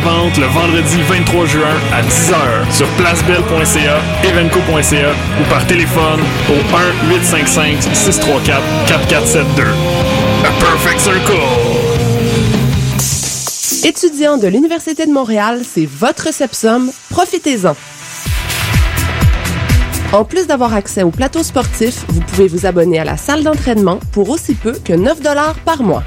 le vendredi 23 juin à 10h sur placebelle.ca, evenco.ca ou par téléphone au 1-855-634-4472. A Perfect Circle! Étudiants de l'Université de Montréal, c'est votre Sepsum. Profitez-en! En plus d'avoir accès au plateau sportif, vous pouvez vous abonner à la salle d'entraînement pour aussi peu que 9 par mois.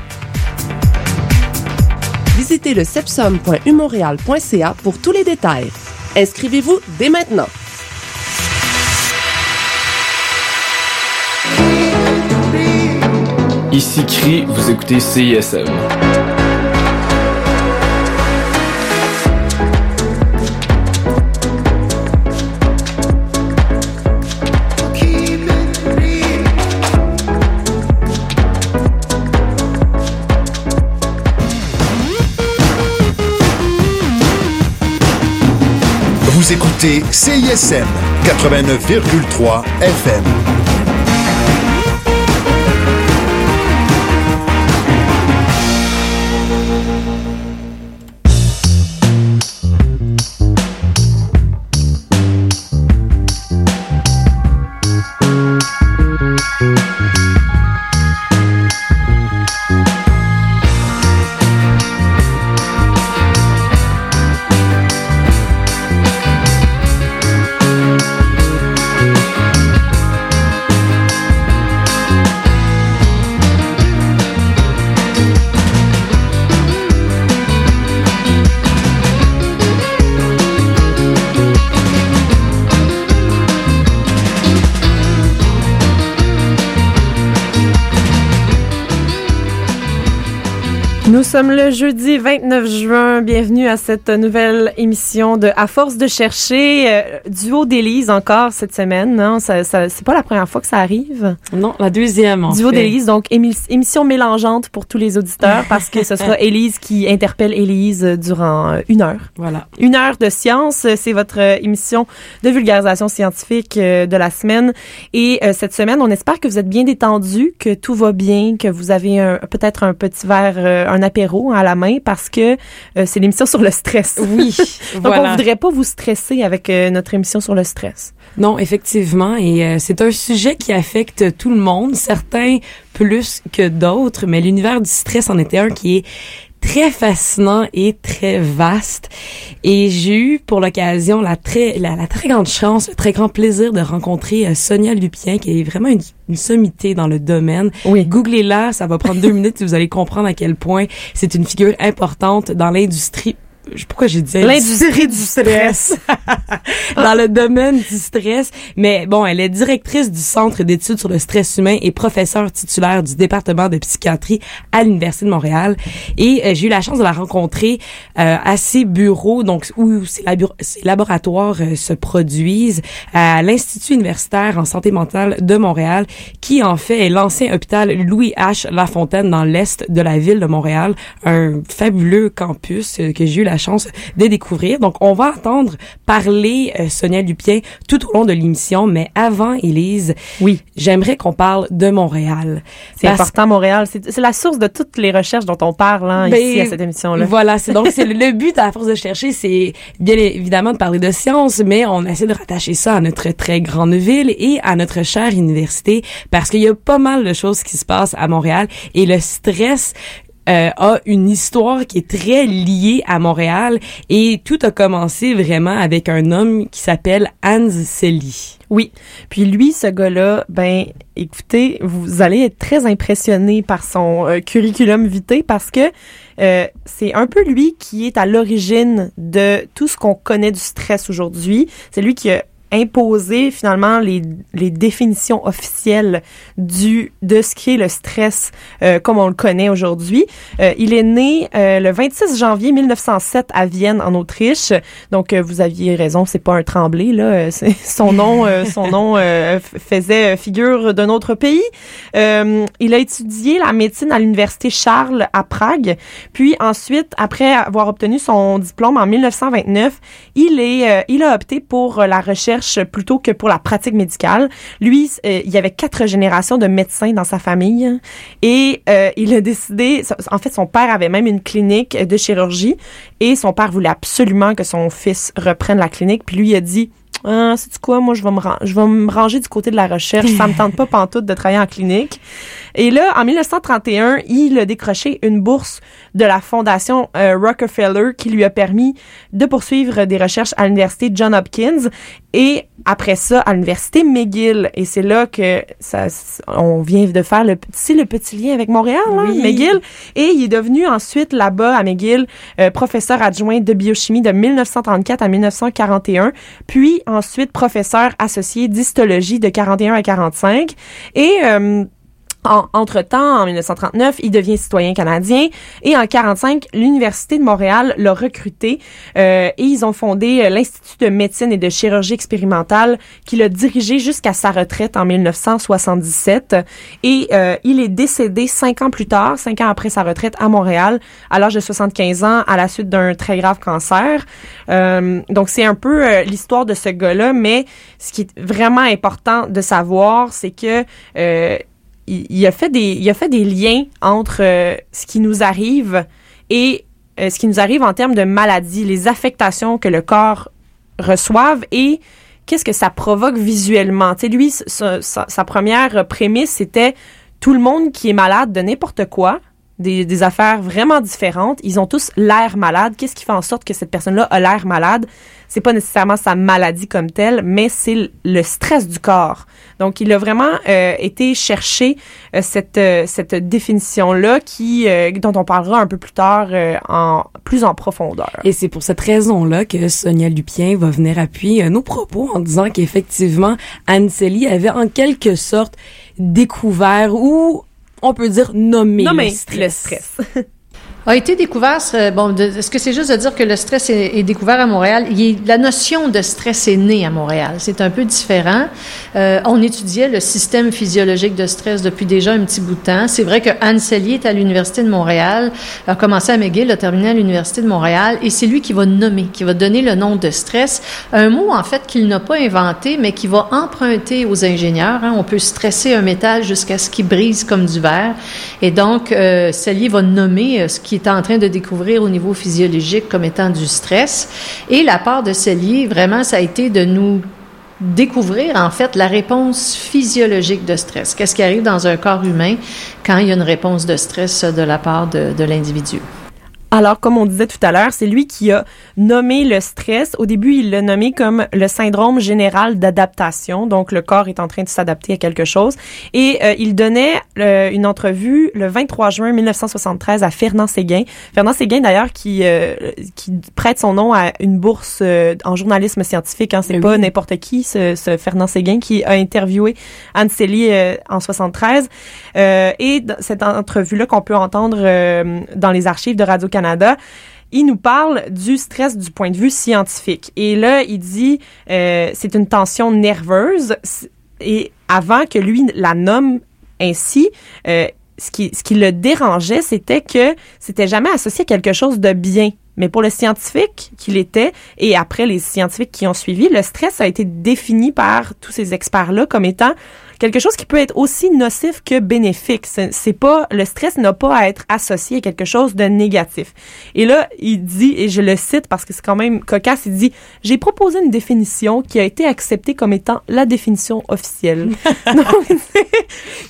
Visitez le sepsum.umontréal.ca pour tous les détails. Inscrivez-vous dès maintenant. Ici Cri, vous écoutez CISM. Écoutez CISM 89,3 FM. Nous sommes le jeudi 29 juin. Bienvenue à cette nouvelle émission de À force de chercher. Euh, duo d'Élise encore cette semaine. Non, ça, ça, c'est pas la première fois que ça arrive. Non, la deuxième, en Duo d'Élise, donc émi- émission mélangeante pour tous les auditeurs parce que ce sera Élise qui interpelle Élise durant euh, une heure. Voilà. Une heure de science, euh, c'est votre euh, émission de vulgarisation scientifique euh, de la semaine. Et euh, cette semaine, on espère que vous êtes bien détendu, que tout va bien, que vous avez peut-être un petit verre, euh, un apéro à la main parce que euh, c'est l'émission sur le stress. Oui, Donc, voilà. on voudrait pas vous stresser avec euh, notre émission sur le stress. Non, effectivement, et euh, c'est un sujet qui affecte tout le monde, certains plus que d'autres, mais l'univers du stress en était un qui est très fascinant et très vaste. Et j'ai eu pour l'occasion la très la, la très grande chance, le très grand plaisir de rencontrer euh, Sonia Lupien, qui est vraiment une, une sommité dans le domaine. Oui. Googlez-la, ça va prendre deux minutes et vous allez comprendre à quel point c'est une figure importante dans l'industrie. Pourquoi j'ai dit L'industrie du stress. dans le domaine du stress. Mais bon, elle est directrice du Centre d'études sur le stress humain et professeure titulaire du département de psychiatrie à l'Université de Montréal. Et euh, j'ai eu la chance de la rencontrer euh, à ses bureaux, donc où ses, labo- ses laboratoires euh, se produisent, à l'Institut universitaire en santé mentale de Montréal, qui en fait est l'ancien hôpital Louis H. Lafontaine dans l'est de la ville de Montréal, un fabuleux campus que j'ai eu la chance de découvrir. Donc, on va entendre parler euh, Sonia Lupien tout au long de l'émission, mais avant, Élise, Oui. j'aimerais qu'on parle de Montréal. C'est important, Montréal. C'est la source de toutes les recherches dont on parle hein, Ben, ici à cette émission-là. Voilà, c'est donc c'est le, le but à la force de chercher, c'est bien évidemment de parler de science, mais on essaie de rattacher ça à notre très grande ville et à notre chère université parce qu'il y a pas mal de choses qui se passent à Montréal et le stress euh, a une histoire qui est très liée à Montréal et tout a commencé vraiment avec un homme qui s'appelle Hans Selye. Oui. Puis lui, ce gars-là, ben, écoutez, vous allez être très impressionné par son euh, curriculum vitae parce que euh, c'est un peu lui qui est à l'origine de tout ce qu'on connaît du stress aujourd'hui. C'est lui qui a imposé finalement les, les définitions officielles du de ce qui est le stress euh, comme on le connaît aujourd'hui. Euh, il est né euh, le 26 janvier 1907 à Vienne en Autriche. Donc euh, vous aviez raison, c'est pas un tremblé là, Euh, son nom euh, son nom faisait figure d'un autre pays. Il a étudié la médecine à l'université Charles à Prague, puis ensuite après avoir obtenu son diplôme en 1929, il est il a opté pour la recherche plutôt que pour la pratique médicale. Lui, euh, il y avait quatre générations de médecins dans sa famille et euh, il a décidé, en fait, son père avait même une clinique de chirurgie et son père voulait absolument que son fils reprenne la clinique. Puis lui, il a dit, ah, c'est quoi, moi, je vais me, je vais me ranger du côté de la recherche. Ça me tente pas pantoute de travailler en clinique. Et là, en 1931, il a décroché une bourse de la fondation euh, Rockefeller qui lui a permis de poursuivre des recherches à l'université John Hopkins et après ça à l'université McGill. Et c'est là que ça, on vient de faire le petit, le petit lien avec Montréal, hein, Oui. McGill? Et il est devenu ensuite là-bas à McGill euh, professeur adjoint de biochimie de 1934 à 1941, puis ensuite professeur associé d'histologie de 41 à 45. Et euh, en- entre-temps, en 1939, il devient citoyen canadien et en 45, l'Université de Montréal l'a recruté euh, et ils ont fondé euh, l'Institut de médecine et de chirurgie expérimentale qu'il a dirigé jusqu'à sa retraite en 1977 et euh, il est décédé cinq ans plus tard, cinq ans après sa retraite à Montréal, à l'âge de 75 ans, à la suite d'un très grave cancer. Euh, donc c'est un peu euh, l'histoire de ce gars-là, mais ce qui est vraiment important de savoir, c'est que euh, il, a fait des liens entre euh, ce qui nous arrive et euh, ce qui nous arrive en termes de maladies, les affectations que le corps reçoive et qu'est-ce que ça provoque visuellement. Lui, sa première prémisse, c'était tout le monde qui est malade de n'importe quoi, des, des affaires vraiment différentes, ils ont tous l'air malade. Qu'est-ce qui fait en sorte que cette personne-là a l'air malade? C'est pas nécessairement sa maladie comme telle, mais c'est le stress du corps. Donc, il a vraiment euh, été chercher euh, cette, euh, cette définition-là qui, euh, dont on parlera un peu plus tard euh, en plus en profondeur. Et c'est pour cette raison-là que Sonia Lupien va venir appuyer euh, nos propos en disant qu'effectivement, Anne-Célie avait en quelque sorte découvert ou on peut dire nommé le stress. le stress. a été découvert, bon, est-ce que c'est juste de dire que le stress est, découvert à Montréal? La notion de stress est née à Montréal. C'est un peu différent. Euh, on étudiait le système physiologique de stress depuis déjà un petit bout de temps. C'est vrai que Anne Cellier est à l'Université de Montréal, a commencé à McGill, a terminé à l'Université de Montréal, et c'est lui qui va nommer, qui va donner le nom de stress. Un mot, en fait, qu'il n'a pas inventé, mais qui va emprunter aux ingénieurs. hein. On peut stresser un métal jusqu'à ce qu'il brise comme du verre. Et donc, euh, va nommer euh, ce qu'il est en train de découvrir au niveau physiologique comme étant du stress. Et la part de Cellier, vraiment, ça a été de nous découvrir en fait la réponse physiologique de stress. Qu'est-ce qui arrive dans un corps humain quand il y a une réponse de stress de la part de l'individu? Alors, comme on disait tout à l'heure, c'est lui qui a nommé le stress. Au début, il l'a nommé comme le syndrome général d'adaptation. Donc, le corps est en train de s'adapter à quelque chose. Et euh, il donnait euh, une entrevue le 23 juin 1973 à Fernand Séguin. Fernand Séguin, d'ailleurs, qui, euh, qui prête son nom à une bourse euh, en journalisme scientifique. Hein. C'est Oui. pas n'importe qui, ce, ce Fernand Séguin, qui a interviewé Anne Célie euh, en 73. Euh, et dans cette entrevue-là qu'on peut entendre euh, dans les archives de Radio-Canada, il nous parle du stress du point de vue scientifique. Et là, il dit euh, c'est une tension nerveuse. Et avant que lui la nomme ainsi, euh, ce qui, ce qui le dérangeait, c'était que c'était jamais associé à quelque chose de bien. Mais pour le scientifique qu'il était, et après les scientifiques qui ont suivi, le stress a été défini par tous ces experts-là comme étant quelque chose qui peut être aussi nocif que bénéfique. C'est c'est pas le stress n'a pas à être associé à quelque chose de négatif. Et là, il dit et je le cite parce que c'est quand même cocasse, il dit j'ai proposé une définition qui a été acceptée comme étant la définition officielle. Donc,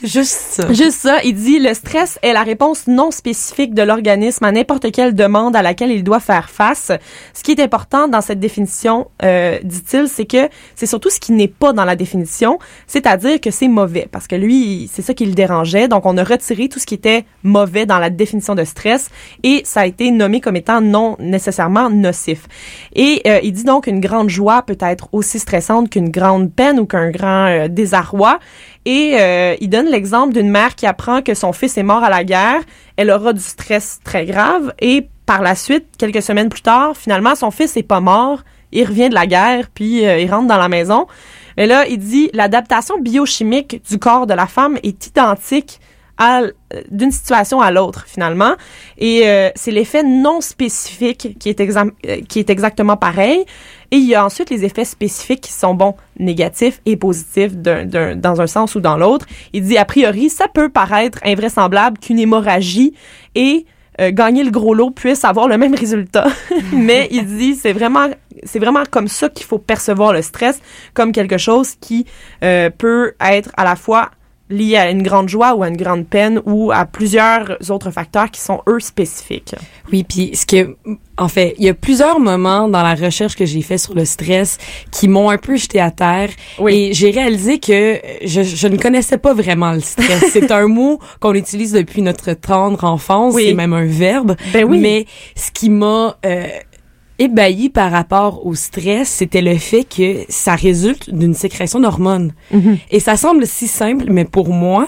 Juste ça. Juste ça, il dit le stress est la réponse non spécifique de l'organisme à n'importe quelle demande à laquelle il doit faire face. Ce qui est important dans cette définition, euh, dit-il, c'est que c'est surtout ce qui n'est pas dans la définition, c'est-à-dire que mauvais, parce que lui, c'est ça qui le dérangeait. Donc, on a retiré tout ce qui était mauvais dans la définition de stress et ça a été nommé comme étant non nécessairement nocif. Et euh, il dit donc une grande joie peut être aussi stressante qu'une grande peine ou qu'un grand euh, désarroi. Et euh, il donne l'exemple d'une mère qui apprend que son fils est mort à la guerre. Elle aura du stress très grave et par la suite, quelques semaines plus tard, finalement, son fils est pas mort. Il revient de la guerre, puis il rentre dans la maison. Et là, il dit l'adaptation biochimique du corps de la femme est identique à d'une situation à l'autre finalement. Et euh, c'est l'effet non spécifique qui est euh, qui est exactement pareil. Et il y a ensuite les effets spécifiques qui sont bons négatifs et positifs d'un- dans un sens ou dans l'autre. Il dit a priori ça peut paraître invraisemblable qu'une hémorragie et euh, gagner le gros lot puisse avoir le même résultat. Mais il dit c'est vraiment c'est vraiment comme ça qu'il faut percevoir le stress comme quelque chose qui euh, peut être à la fois lié à une grande joie ou à une grande peine ou à plusieurs autres facteurs qui sont eux spécifiques. Oui, puis ce que en fait, il y a plusieurs moments dans la recherche que j'ai fait sur le stress qui m'ont un peu jeté à terre Oui. et j'ai réalisé que je, je ne connaissais pas vraiment le stress. C'est un mot qu'on utilise depuis notre tendre enfance, Oui. c'est même un verbe. Ben oui. Mais ce qui m'a euh, ébahi par rapport au stress, c'était le fait que ça résulte d'une sécrétion d'hormones. Mhm. Et ça semble si simple, mais pour moi,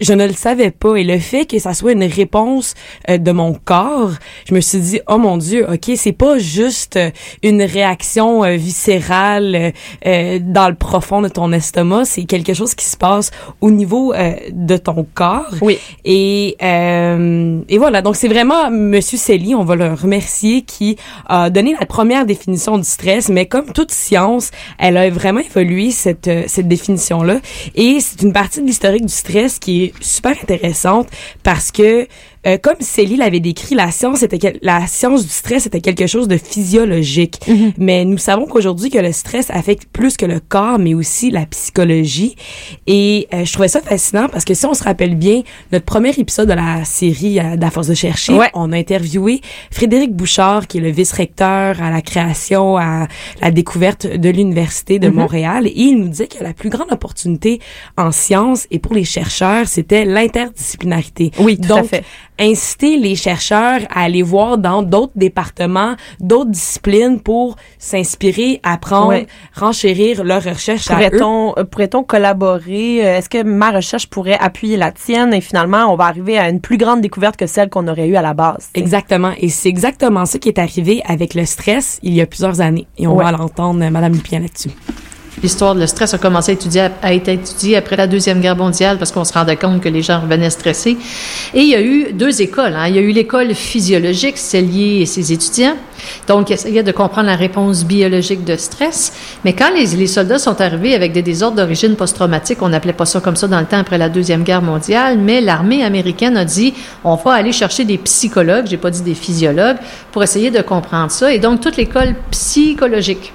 je ne le savais pas. Et le fait que ça soit une réponse euh, de mon corps, je me suis dit, oh mon Dieu, ok, c'est pas juste euh, une réaction euh, viscérale euh, euh, dans le profond de ton estomac, c'est quelque chose qui se passe au niveau euh, de ton corps. Oui. Et, euh, et voilà, donc c'est vraiment Monsieur Célie, on va le remercier, qui a donné la première définition du stress, mais comme toute science, elle a vraiment évolué cette, cette définition-là. Et c'est une partie de l'historique du stress qui est super intéressante parce que euh, comme Célie l'avait décrit, la science était la science du stress était quelque chose de physiologique. Mais nous savons qu'aujourd'hui que le stress affecte plus que le corps, mais aussi la psychologie. Et euh, je trouvais ça fascinant parce que si on se rappelle bien, notre premier épisode de la série euh, d'À force de chercher, Ouais. on a interviewé Frédéric Bouchard, qui est le vice-recteur à la création, à la découverte de l'Université de Montréal. Et il nous disait que la plus grande opportunité en sciences et pour les chercheurs, c'était l'interdisciplinarité. Oui, tout à Donc, fait. Inciter les chercheurs à aller voir dans d'autres départements, d'autres disciplines pour s'inspirer, apprendre, Ouais. renchérir leur recherche à eux. Pourrait-on euh, pourrait-on collaborer? Euh, Est-ce que ma recherche pourrait appuyer la tienne? Et finalement on va arriver à une plus grande découverte que celle qu'on aurait eue à la base? Exactement. Et c'est exactement ça qui est arrivé avec le stress il y a plusieurs années. Et on Ouais. va l'entendre, euh, Madame Lupien, là-dessus. L'histoire le stress a commencé à, étudier, à être étudiée après la Deuxième Guerre mondiale parce qu'on se rendait compte que les gens revenaient stressés. Et il y a eu deux écoles. Hein. Il y a eu l'école physiologique, Cellier et ses étudiants, donc ils essayaient de comprendre la réponse biologique de stress. Mais quand les, les soldats sont arrivés avec des désordres d'origine post-traumatique, on n'appelait pas ça comme ça dans le temps après la Deuxième Guerre mondiale, mais l'armée américaine a dit, on va aller chercher des psychologues, j'ai pas dit des physiologues, pour essayer de comprendre ça. Et donc toute l'école psychologique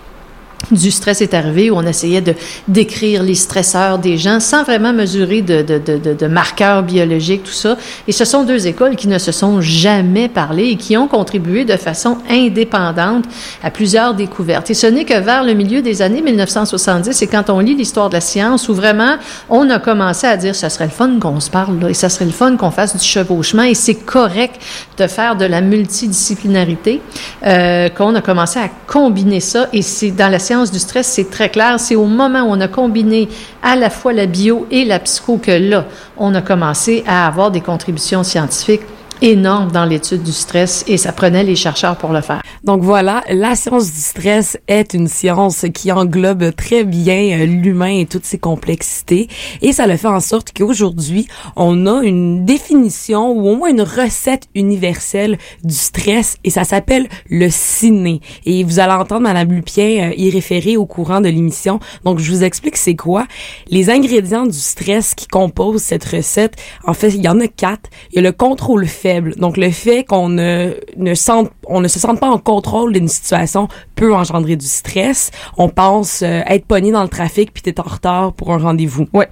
du stress est arrivé où on essayait de décrire les stresseurs des gens sans vraiment mesurer de, marqueurs biologiques, tout ça. Et ce sont deux écoles qui ne se sont jamais parlé et qui ont contribué de façon indépendante à plusieurs découvertes. Et ce n'est que vers le milieu des années 1970 et quand on lit l'histoire de la science où vraiment on a commencé à dire ce serait le fun qu'on se parle là et ça serait le fun qu'on fasse du chevauchement et c'est correct de faire de la multidisciplinarité euh, qu'on a commencé à combiner ça et c'est dans la du stress c'est très clair. C'est au moment où on a combiné à la fois la bio et la psycho que là on a commencé à avoir des contributions scientifiques énormes dans l'étude du stress et ça prenait les chercheurs pour le faire. Donc voilà, la science du stress est une science qui englobe très bien euh, l'humain et toutes ses complexités et ça le fait en sorte qu'aujourd'hui, on a une définition ou au moins une recette universelle du stress et ça s'appelle le ciné. Et vous allez entendre Madame Lupien euh, y référer au courant de l'émission. Donc je vous explique c'est quoi. Les ingrédients du stress qui composent cette recette, en fait, il y en a quatre. Il y a le contrôle faible. Donc le fait qu'on ne, ne sente, on ne se sente pas en contrôle d'une situation peut engendrer du stress. On pense euh, être pogné dans le trafic puis t'es en retard pour un rendez-vous. Ouais.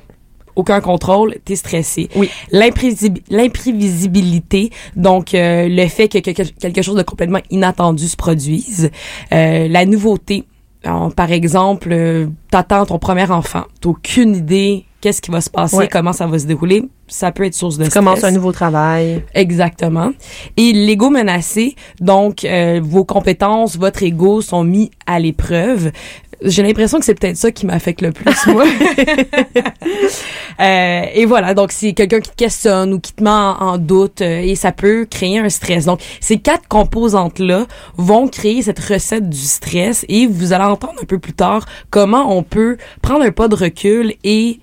Aucun contrôle, t'es stressé. Oui. L'imprévisi- L'imprévisibilité, donc euh, le fait que quelque, quelque chose de complètement inattendu se produise. Euh, la nouveauté, Alors, par exemple, euh, t'attends ton premier enfant, t'as aucune idée qu'est-ce qui va se passer, Ouais. comment ça va se dérouler. Ça peut être source de Tu stress. commences un nouveau travail. Exactement. Et l'ego menacé, donc euh, vos compétences, votre ego sont mis à l'épreuve. J'ai l'impression que c'est peut-être ça qui m'affecte le plus, moi. Euh, et voilà, donc c'est quelqu'un qui te questionne ou qui te met en, en doute euh, et ça peut créer un stress. Donc ces quatre composantes-là vont créer cette recette du stress et vous allez entendre un peu plus tard comment on peut prendre un pas de recul et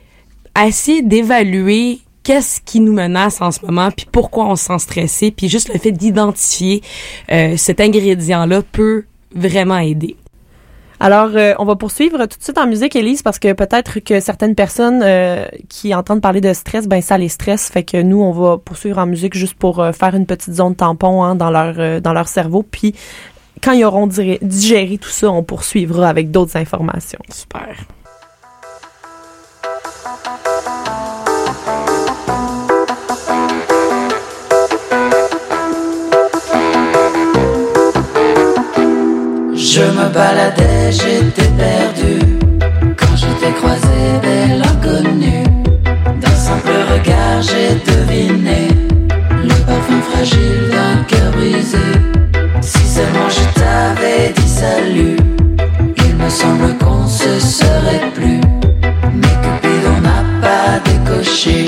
essayer d'évaluer qu'est-ce qui nous menace en ce moment, puis pourquoi on se sent stressé, puis juste le fait d'identifier euh, cet ingrédient-là peut vraiment aider. Alors, euh, on va poursuivre tout de suite en musique, Elise, parce que peut-être que certaines personnes euh, qui entendent parler de stress, ben ça les stresse. Fait que nous, on va poursuivre en musique juste pour euh, faire une petite zone tampon hein, dans leur dans leur cerveau. Puis, quand ils auront digéré tout ça, on poursuivra avec d'autres informations. Super. Baladais, j'étais perdu. Quand je t'ai croisé, belle inconnue D'un simple regard, j'ai deviné. Le parfum fragile d'un cœur brisé. Si seulement je t'avais dit salut Il me semble qu'on se serait plus. Mais Cupidon n'a pas décoché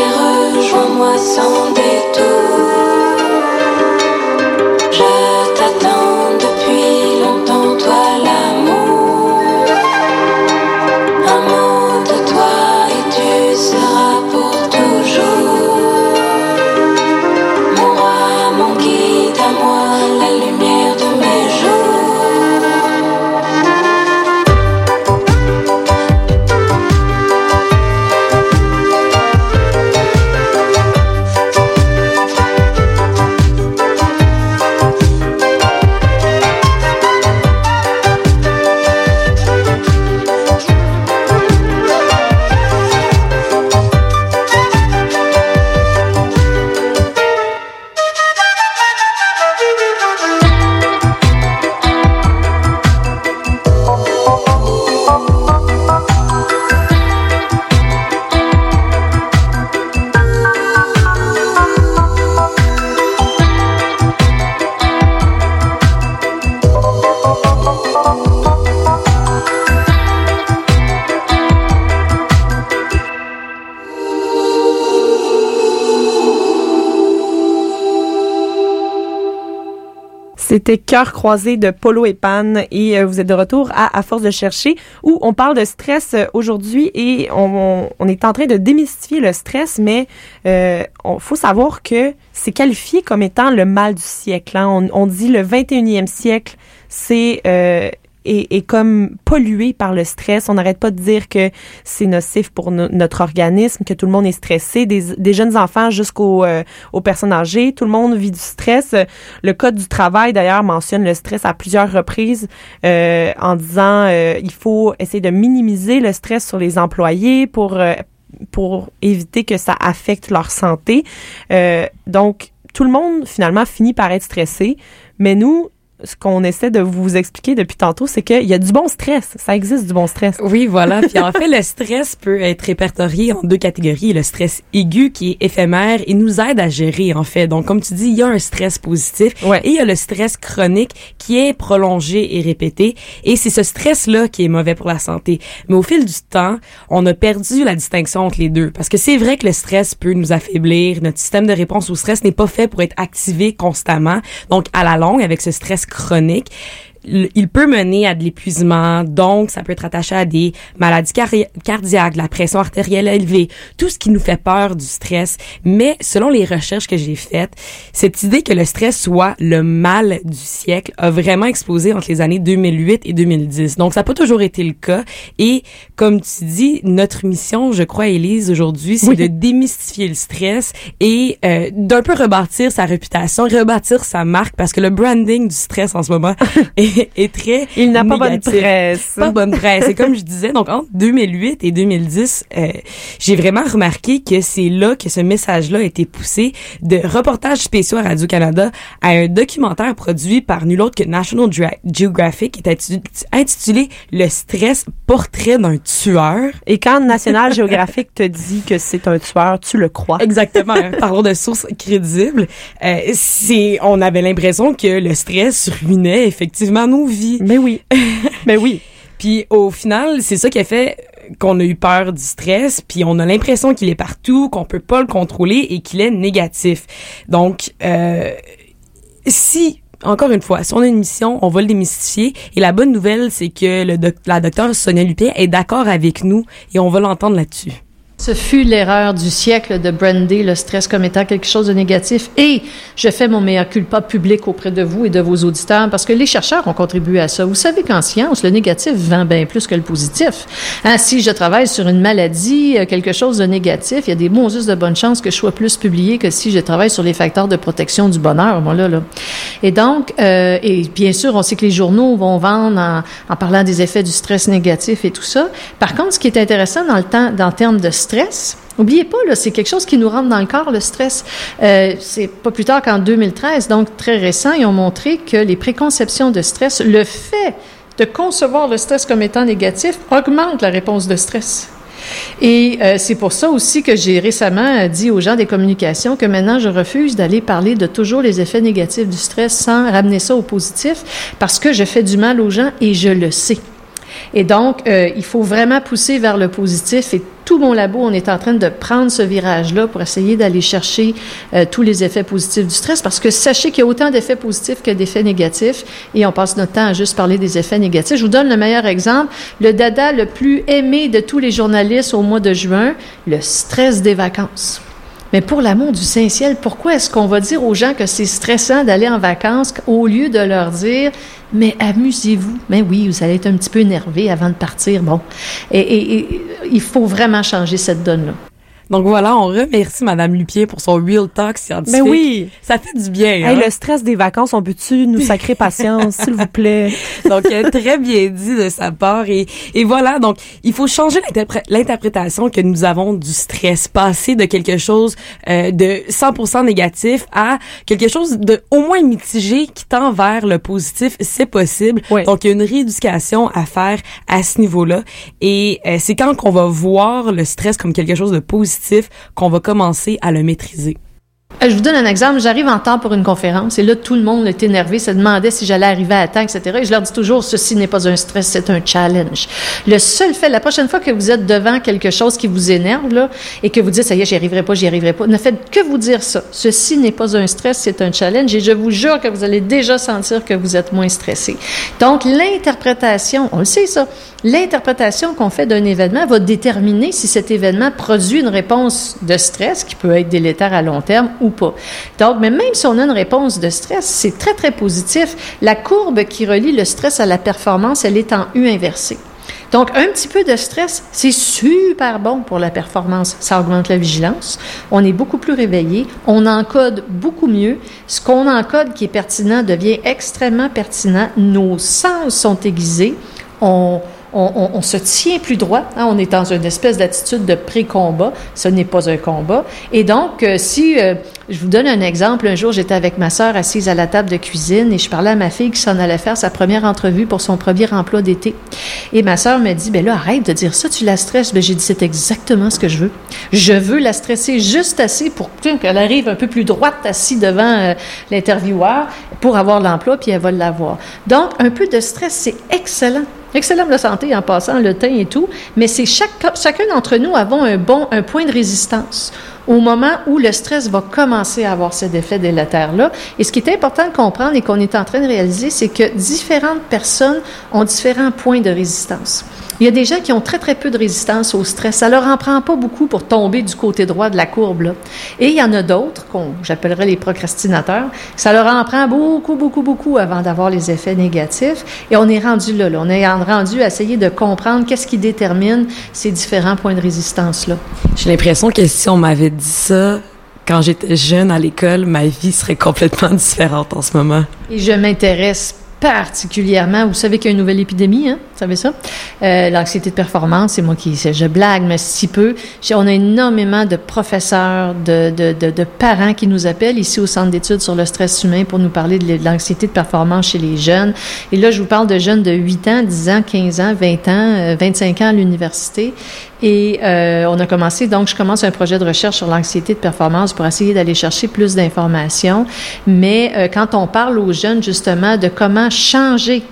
et rejoins-moi sans détour. C'était Cœur croisé de Polo et Pan et euh, vous êtes de retour à À force de chercher où on parle de stress euh, aujourd'hui et on, on, est en train de démystifier le stress, mais euh, on faut savoir que c'est qualifié comme étant le mal du siècle. Hein. On, on, dit le 21e siècle, c'est euh, est, comme pollué par le stress. On n'arrête pas de dire que c'est nocif pour notre organisme, que tout le monde est stressé, des, jeunes enfants jusqu'aux euh, aux personnes âgées. Tout le monde vit du stress. Le Code du travail, d'ailleurs, mentionne le stress à plusieurs reprises euh, en disant euh, il faut essayer de minimiser le stress sur les employés pour, pour éviter que ça affecte leur santé. donc, tout le monde, finalement, finit par être stressé. Mais nous, ce qu'on essaie de vous expliquer depuis tantôt, c'est qu'il y a du bon stress. Ça existe du bon stress. Oui, voilà. Puis en fait, le stress peut être répertorié en deux catégories. Le stress aigu qui est éphémère et nous aide à gérer, en fait. Donc, comme tu dis, il y a un stress positif et il y a le stress chronique qui est prolongé et répété. Et c'est ce stress-là qui est mauvais pour la santé. Mais au fil du temps, on a perdu la distinction entre les deux. Parce que c'est vrai que le stress peut nous affaiblir. Notre système de réponse au stress n'est pas fait pour être activé constamment. Donc, à la longue, avec ce stress chronique, il peut mener à de l'épuisement, donc ça peut être attaché à des maladies cardiaques, la pression artérielle élevée, tout ce qui nous fait peur du stress. Mais selon les recherches que j'ai faites, cette idée que le stress soit le mal du siècle a vraiment explosé entre les années 2008 et 2010. Donc ça n'a pas toujours été le cas. Et comme tu dis, notre mission, je crois, Élise, aujourd'hui, c'est de démystifier le stress et euh, d'un peu rebâtir sa réputation, rebâtir sa marque, parce que le branding du stress en ce moment est est, très Il n'a pas bonne presse. Pas bonne presse. Et comme je disais, donc entre 2008 et 2010, euh, j'ai vraiment remarqué que c'est là que ce message-là a été poussé de reportages spéciaux à Radio-Canada à un documentaire produit par nul autre que National Geographic qui est intitulé Le stress, portrait d'un tueur. Et quand National Geographic te dit que c'est un tueur, tu le crois. Exactement. Parlons de sources crédibles. Euh, c'est, on avait l'impression que le stress ruinait effectivement nos vies. Mais oui. Mais oui. Puis au final, c'est ça qui a fait qu'on a eu peur du stress, puis on a l'impression qu'il est partout, qu'on peut pas le contrôler et qu'il est négatif. Donc, euh, si encore une fois, si on a une mission, on va le démystifier. Et la bonne nouvelle, c'est que le la docteure Sonia Lupien est d'accord avec nous et on va l'entendre là-dessus. Ce fut l'erreur du siècle de brander le stress comme étant quelque chose de négatif. Et je fais mon meilleur culpa public auprès de vous et de vos auditeurs parce que les chercheurs ont contribué à ça. Vous savez qu'en science, le négatif vend bien plus que le positif. Hein, si je travaille sur une maladie, euh, quelque chose de négatif, il y a des bons de bonne chance que je sois plus publié que si je travaille sur les facteurs de protection du bonheur. Moi, là, là. Et donc, euh, et bien sûr, on sait que les journaux vont vendre en, en, parlant des effets du stress négatif et tout ça. Par contre, ce qui est intéressant dans le temps, dans le terme de stress. Oubliez pas, c'est quelque chose qui nous rentre dans le corps, le stress. Euh, c'est pas plus tard qu'en 2013, donc très récent, ils ont montré que les préconceptions de stress, le fait de concevoir le stress comme étant négatif, augmente la réponse de stress. Et euh, c'est pour ça aussi que j'ai récemment dit aux gens des communications que maintenant je refuse d'aller parler de toujours les effets négatifs du stress sans ramener ça au positif parce que je fais du mal aux gens et je le sais. Et donc, euh, il faut vraiment pousser vers le positif et tout mon labo, on est en train de prendre ce virage-là pour essayer d'aller chercher euh, tous les effets positifs du stress parce que sachez qu'il y a autant d'effets positifs que d'effets négatifs et on passe notre temps à juste parler des effets négatifs. Je vous donne le meilleur exemple. Le dada le plus aimé de tous les journalistes au mois de juin, le stress des vacances. Mais pour l'amour du Saint-Ciel, pourquoi est-ce qu'on va dire aux gens que c'est stressant d'aller en vacances au lieu de leur dire mais amusez-vous. Mais oui, vous allez être un petit peu énervé avant de partir. Bon. et il faut vraiment changer cette donne-là. Donc voilà, on remercie Madame Lupier pour son real talk scientifique. Mais oui, ça fait du bien. Hein? le stress des vacances, on peut-tu nous sacrer patience, s'il vous plaît? Donc euh, très bien dit de sa part et, et voilà. Donc il faut changer l'interprétation que nous avons du stress, passer de quelque chose euh, de 100% négatif à quelque chose de au moins mitigé qui tend vers le positif. C'est possible. Donc il y a une rééducation à faire à ce niveau-là et euh, c'est quand qu'on va voir le stress comme quelque chose de positif qu'on va commencer à le maîtriser. Euh, je vous donne un exemple. J'arrive en temps pour une conférence et là, tout le monde est énervé, se demandait si j'allais arriver à temps, etc. Et je leur dis toujours, ceci n'est pas un stress, c'est un challenge. Le seul fait, la prochaine fois que vous êtes devant quelque chose qui vous énerve, là, et que vous dites, ça y est, j'y arriverai pas, j'y arriverai pas, ne faites que vous dire ça. Ceci n'est pas un stress, c'est un challenge et je vous jure que vous allez déjà sentir que vous êtes moins stressé. Donc, l'interprétation, on le sait ça, l'interprétation qu'on fait d'un événement va déterminer si cet événement produit une réponse de stress qui peut être délétère à long terme ou pas. Donc, mais même si on a une réponse de stress, c'est très, très positif. La courbe qui relie le stress à la performance, elle est en U inversée. Donc, un petit peu de stress, c'est super bon pour la performance. Ça augmente la vigilance. On est beaucoup plus réveillé. On encode beaucoup mieux. Ce qu'on encode qui est pertinent devient extrêmement pertinent. Nos sens sont aiguisés. On, on, se tient plus droit. Hein. on est dans une espèce d'attitude de pré-combat. Ce n'est pas un combat. Et donc, euh, si euh, je vous donne un exemple, un jour, j'étais avec ma sœur assise à la table de cuisine et je parlais à ma fille qui s'en allait faire sa première entrevue pour son premier emploi d'été. Et ma sœur me dit, ben là, arrête de dire ça, tu la stresses. Ben j'ai dit, c'est exactement ce que je veux. Je veux la stresser juste assez pour qu'elle arrive un peu plus droite assise devant euh, l'intervieweur pour avoir l'emploi, puis elle va l'avoir. Donc, un peu de stress, c'est excellent. Excellent de santé en passant le teint et tout, mais c'est chaque, chacun d'entre nous avons un bon un point de résistance. au moment où le stress va commencer à avoir cet effet délétère-là. Et ce qui est important de comprendre et qu'on est en train de réaliser, c'est que différentes personnes ont différents points de résistance. Il y a des gens qui ont très, très peu de résistance au stress. Ça leur en prend pas beaucoup pour tomber du côté droit de la courbe. Là. Et il y en a d'autres, qu'on j'appellerais les procrastinateurs, ça leur en prend beaucoup, beaucoup, beaucoup avant d'avoir les effets négatifs. Et on est rendu là, là. On est rendu à essayer de comprendre qu'est-ce qui détermine ces différents points de résistance-là. J'ai l'impression que si on m'avait dit ça quand j'étais jeune à l'école, ma vie serait complètement différente en ce moment. Et je m'intéresse particulièrement, vous savez qu'il y a une nouvelle épidémie, hein? Vous savez ça? Euh, L'anxiété de performance, c'est moi qui, je blague, mais si peu. On a énormément de professeurs, de, de, de, de parents qui nous appellent ici au Centre d'études sur le stress humain pour nous parler de l'anxiété de performance chez les jeunes. Et là, je vous parle de jeunes de 8 ans, 10 ans, 15 ans, 20 ans, 25 ans à l'université. Et euh, on a commencé, donc je commence un projet de recherche sur l'anxiété de performance pour essayer d'aller chercher plus d'informations. Mais euh, quand on parle aux jeunes justement de comment changer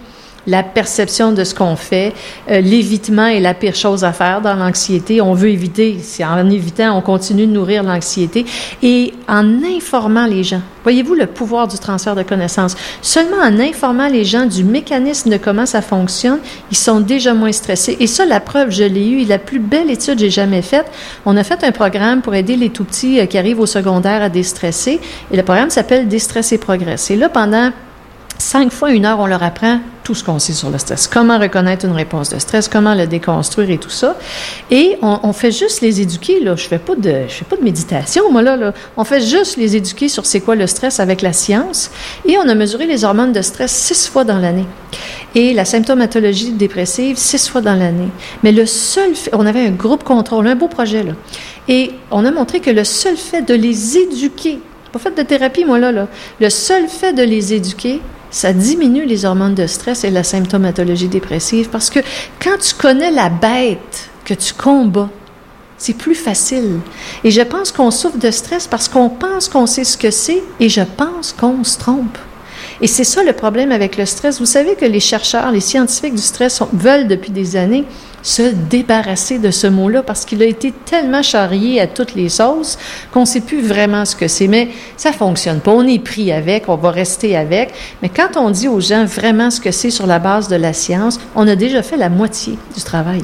la perception de ce qu'on fait. Euh, L'évitement est la pire chose à faire dans l'anxiété. On veut éviter. C'est en évitant, on continue de nourrir l'anxiété. Et en informant les gens, voyez-vous le pouvoir du transfert de connaissances? Seulement en informant les gens du mécanisme de comment ça fonctionne, ils sont déjà moins stressés. Et ça, la preuve, je l'ai eu. La plus belle étude que j'ai jamais faite. On a fait un programme pour aider les tout petits euh, qui arrivent au secondaire à déstresser. Et le programme s'appelle Déstresser Progress. Et là, pendant cinq fois une heure, on leur apprend tout ce qu'on sait sur le stress. Comment reconnaître une réponse de stress, comment le déconstruire et tout ça. Et on, fait juste les éduquer, là. Je fais pas de, je fais pas de méditation, moi, là, là. On fait juste les éduquer sur c'est quoi le stress avec la science. Et on a mesuré les hormones de stress six fois dans l'année. Et la symptomatologie dépressive six fois dans l'année. Mais le seul fait, on avait un groupe contrôle, un beau projet, là. Et on a montré que le seul fait de les éduquer, pas fait de thérapie, moi, là, là. Le seul fait de les éduquer, ça diminue les hormones de stress et la symptomatologie dépressive parce que quand tu connais la bête que tu combats, c'est plus facile. Et je pense qu'on souffre de stress parce qu'on pense qu'on sait ce que c'est et je pense qu'on se trompe. Et c'est ça le problème avec le stress. Vous savez que les chercheurs, les scientifiques du stress veulent depuis des années se débarrasser de ce mot-là parce qu'il a été tellement charrié à toutes les sauces qu'on ne sait plus vraiment ce que c'est. Mais ça fonctionne pas. On est pris avec, on va rester avec. Mais quand on dit aux gens vraiment ce que c'est sur la base de la science, on a déjà fait la moitié du travail.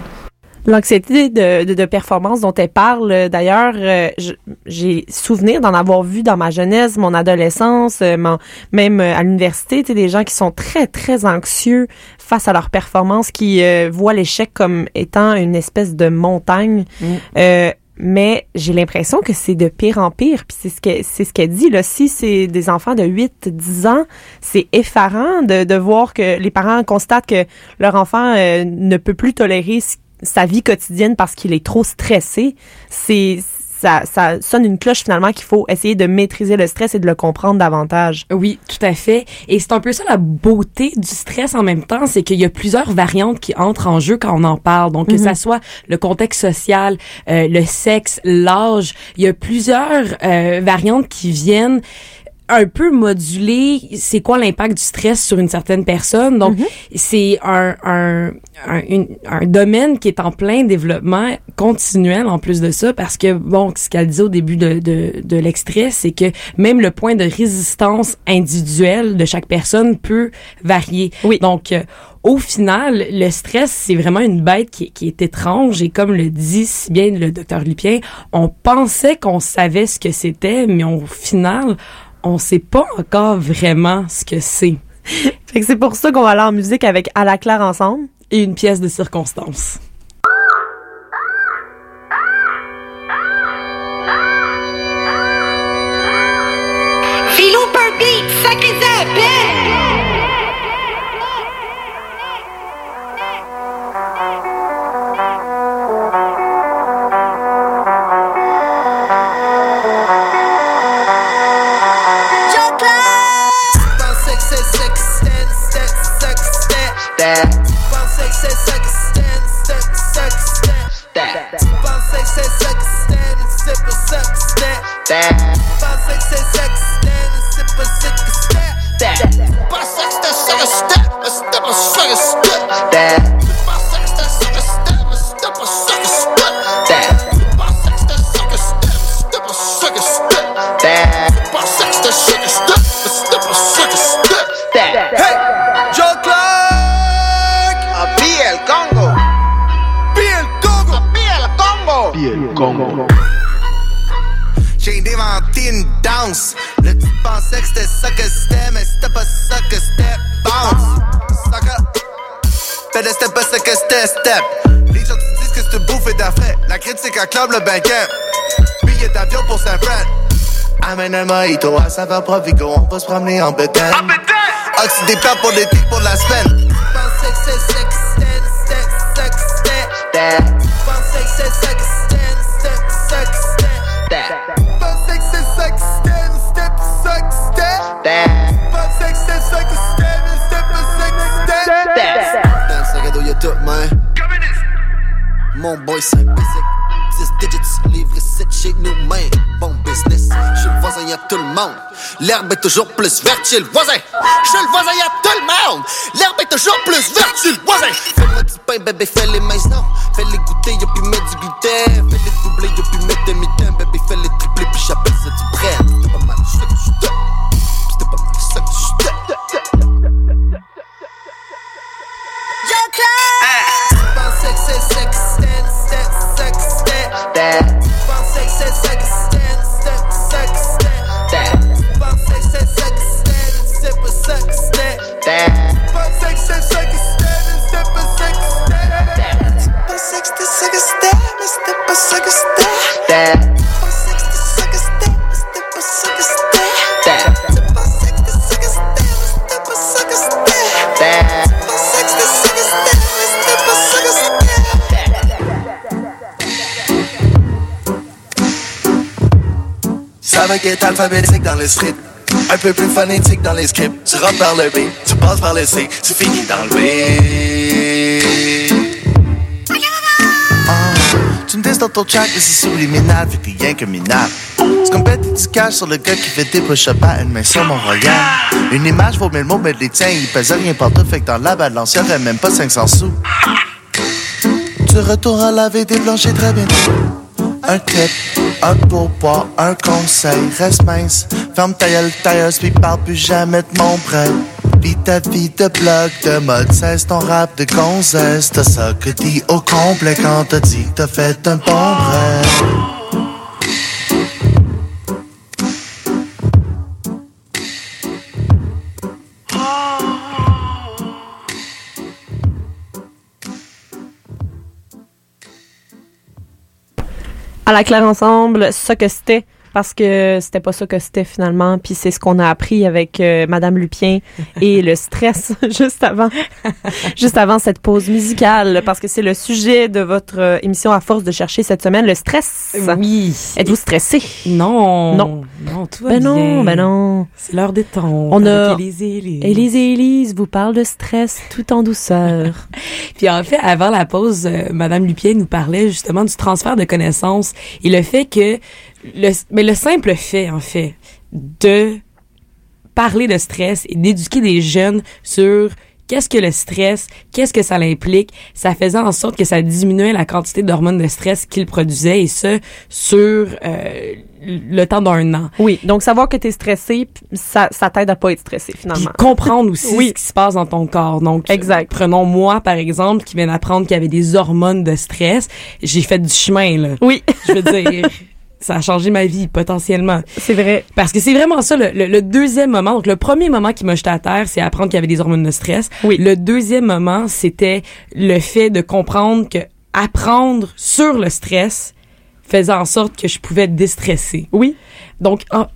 L'anxiété de, de, de, performance dont elle parle, euh, d'ailleurs, euh, j'ai souvenir d'en avoir vu dans ma jeunesse, mon adolescence, euh, mon, même à l'université, tu sais, des gens qui sont très, très anxieux face à leur performance, qui voient l'échec comme étant une espèce de montagne. Mm. mais j'ai l'impression que c'est de pire en pire. Puis c'est ce que c'est ce qu'elle dit là. Si c'est des enfants de 8, 10 ans, c'est effarant de, de voir que les parents constatent que leur enfant ne peut plus tolérer ce sa vie quotidienne parce qu'il est trop stressé, c'est ça, ça sonne une cloche finalement qu'il faut essayer de maîtriser le stress et de le comprendre davantage. Oui, tout à fait. Et c'est un peu ça la beauté du stress en même temps, c'est qu'il y a plusieurs variantes qui entrent en jeu quand on en parle. Donc que ça Mhm. soit le contexte social, euh, le sexe, l'âge, il y a plusieurs euh, variantes qui viennent un peu moduler c'est quoi l'impact du stress sur une certaine personne. Donc, c'est un, un, un, une- un domaine qui est en plein développement continuel en plus de ça parce que, bon, ce qu'elle disait au début de, de, de l'extrait, c'est que même le point de résistance individuelle de chaque personne peut varier. Oui. Donc, euh, au final, le stress, c'est vraiment une bête qui, qui est étrange et comme le dit si bien le docteur Lupien, on pensait qu'on savait ce que c'était, mais au final, on sait pas encore vraiment ce que c'est. Fait que c'est pour ça qu'on va aller en musique avec À la claire ensemble. Et une pièce de circonstance. That that that that Hey, Joe Clark. Congo. Congo. Congo. J'ai inventé une danse. Là, tu pensais que c'était ça que c'était, mais c'était pas ça que c'était. Bounce. Sucker. Fais de step, pas ça que c'était, step. Les gens te disent que c'est bouffé d'affaires. La critique acclame le banquet. Billet d'avion pour Saint-Fred. Amène un mojito à saveur Provigo, on va se promener en bétail. Oxy plats pour l'été, pour la semaine. Pensais que c'est sex, stand, sex, sex, stand. Pensais que c'est stand, sex, Mon boy, c'est basic. 10 digits, livre 7 chez nous, man. Bon business. Chez le voisin, y'a tout le monde. L'herbe est toujours plus verte chez le voisin. Chez le voisin, y'a tout le monde. L'herbe est toujours plus verte chez le voisin. Fais-moi du pain, bébé, fais les mains, non. Fais-les goûter, y'a plus mettre du gluten. Fais-les doubler, y'a plus mettre demi-temps. Bébé, pas sex, step. Ça va être alphabétique dans le street. Un peu plus phonétique dans les scripts. Tu rentres par le B, tu passes par le C, tu finis dans le B. dans ton c'est subliminal, fait que rien que minable. C'est comme bête sur le gars qui fait des push-ups à une main sur mon royal. Une image vaut mille mots, mais les tiens, ils pèsent rien partout, fait que dans la balance, y'aurait même pas 500 sous. Tu retournes à laver des planchers très bientôt. Un clip, un pourboire, un conseil, reste mince. Ferme ta gueule, tailleuse, puis parle plus jamais de mon prêt. Vis ta vie de blog, de mode, cesse ton rap de gonzesse. T'as ça que dit au complet quand t'as dit que t'as fait un bon rêve. à la claire ensemble ça que c'était parce que c'était pas ça que c'était finalement puis c'est ce qu'on a appris avec euh, madame Lupien et le stress juste avant juste avant cette pause musicale parce que c'est le sujet de votre euh, émission à force de chercher cette semaine le stress Oui. êtes-vous stressé? Non. Non. Non, tout va ben non ben non C'est l'heure des temps. On a- Élise et Élise. Élise et Élise vous parlent de stress tout en douceur Puis en fait, avant la pause, euh, Madame Lupien nous parlait justement du transfert de connaissances et le fait que le, mais le simple fait en fait de parler de stress et d'éduquer des jeunes sur qu'est-ce que le stress, qu'est-ce que ça l'implique, ça faisait en sorte que ça diminuait la quantité d'hormones de stress qu'il produisait et ce sur euh, le temps d'un an. oui donc savoir que t'es stressé p- ça ça t'aide à pas être stressé Puis finalement comprendre aussi Oui. ce qui se passe dans ton corps. Donc, Exact. prenons moi, par exemple, qui vient d'apprendre qu'il y avait des hormones de stress. J'ai fait du chemin, là. oui Je veux dire, ça a changé ma vie, potentiellement. c'est vrai Parce que c'est vraiment ça, le, le- le deuxième moment. Donc, le premier moment qui m'a jeté à terre, c'est apprendre qu'il y avait des hormones de stress. Oui. Le deuxième moment, c'était le fait de comprendre que apprendre sur le stress faisait en sorte que je pouvais déstresser. oui Donc, en-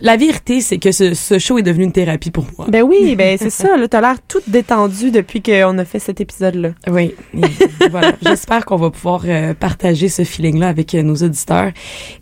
la vérité, c'est que ce, ce show est devenu une thérapie pour moi. Ben oui, ben c'est ça. Là, t'as l'air toute détendue depuis qu'on a fait cet épisode-là. Oui, voilà. J'espère qu'on va pouvoir euh, partager ce feeling-là avec euh, nos auditeurs.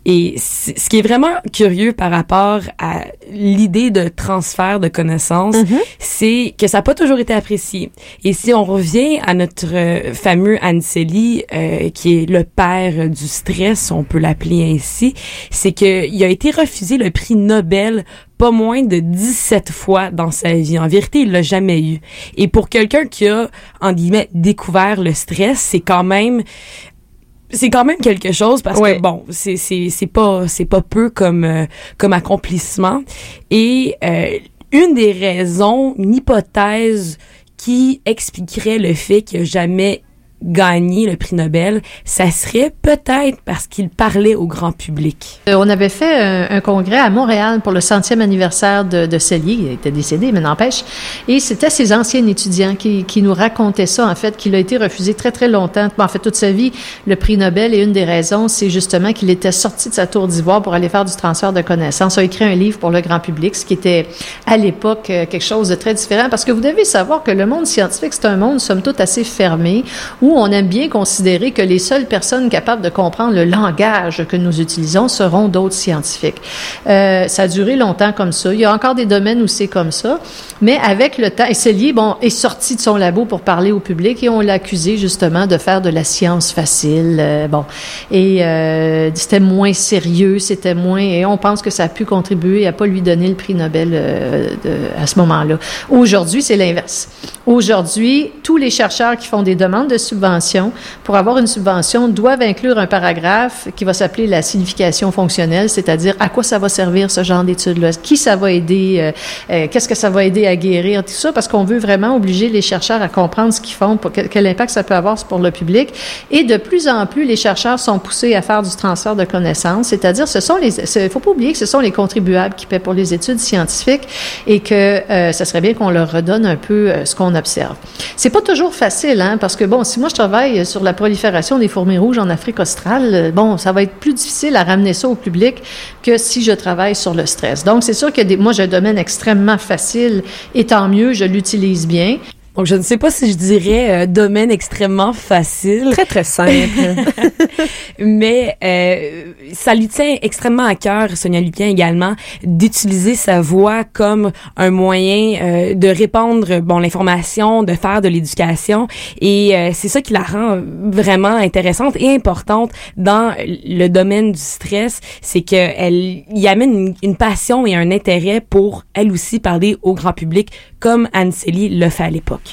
Et ce qui est vraiment curieux par rapport à l'idée de transfert de connaissances, c'est que ça n'a pas toujours été apprécié. Et si on revient à notre euh, fameux Anseli, euh, qui est le père du stress, on peut l'appeler ainsi, c'est qu'il a été refusé le prix Nobel pas moins de 17 fois dans sa vie. En vérité, il l'a jamais eu. Et pour quelqu'un qui a, en guillemets, découvert le stress, c'est quand même c'est quand même quelque chose parce Ouais. que bon, c'est c'est c'est pas c'est pas peu comme euh, comme accomplissement et euh, une des raisons, une hypothèse qui expliquerait le fait qu'il a jamais gagné le prix Nobel, ça serait peut-être parce qu'il parlait au grand public. Euh, On avait fait un, un congrès à Montréal pour le centième anniversaire de, de Cellier. Il était décédé, mais n'empêche. Et c'était ses anciens étudiants qui, qui nous racontaient ça, en fait, qu'il a été refusé très, très longtemps. En fait, toute sa vie, le prix Nobel. Et une des raisons, c'est justement qu'il était sorti de sa tour d'ivoire pour aller faire du transfert de connaissances. Il a écrit un livre pour le grand public, ce qui était, à l'époque, euh, quelque chose de très différent. Parce que vous devez savoir que le monde scientifique, c'est un monde, somme toute, assez fermé, on aime bien considérer que les seules personnes capables de comprendre le langage que nous utilisons seront d'autres scientifiques. Euh, ça a duré longtemps comme ça. Il y a encore des domaines où c'est comme ça, mais avec le temps, et Cellier, bon, est sorti de son labo pour parler au public et on l'a accusé justement de faire de la science facile, euh, bon, et euh, c'était moins sérieux, c'était moins, et on pense que ça a pu contribuer à pas lui donner le prix Nobel à ce moment-là. Aujourd'hui, c'est l'inverse. Aujourd'hui, tous les chercheurs qui font des demandes de subvention, pour avoir une subvention, doivent inclure un paragraphe qui va s'appeler la signification fonctionnelle, c'est-à-dire à quoi ça va servir ce genre d'études-là, qui ça va aider, euh, euh, qu'est-ce que ça va aider à guérir, tout ça, parce qu'on veut vraiment obliger les chercheurs à comprendre ce qu'ils font, quel impact ça peut avoir pour le public. Et de plus en plus, les chercheurs sont poussés à faire du transfert de connaissances, c'est-à-dire ce sont les, il faut pas oublier que ce sont les contribuables qui paient pour les études scientifiques et que euh, ça serait bien qu'on leur redonne un peu euh, ce qu'on observe. C'est pas toujours facile, hein, parce que bon, si moi je travaille sur la prolifération des fourmis rouges en Afrique australe, euh, bon, ça va être plus difficile à ramener ça au public que si je travaille sur le stress. Donc c'est sûr que moi j'ai un domaine extrêmement facile et tant mieux, je l'utilise bien. Donc je ne sais pas si je dirais euh, domaine extrêmement facile. Très, très simple. mais euh, ça lui tient extrêmement à cœur, Sonia Lupien également, d'utiliser sa voix comme un moyen euh, de répandre bon l'information, de faire de l'éducation, et euh, c'est ça qui la rend vraiment intéressante et importante dans le domaine du stress, c'est que elle y amène une, une passion et un intérêt pour elle aussi parler au grand public, comme Anne Célie le fait à l'époque.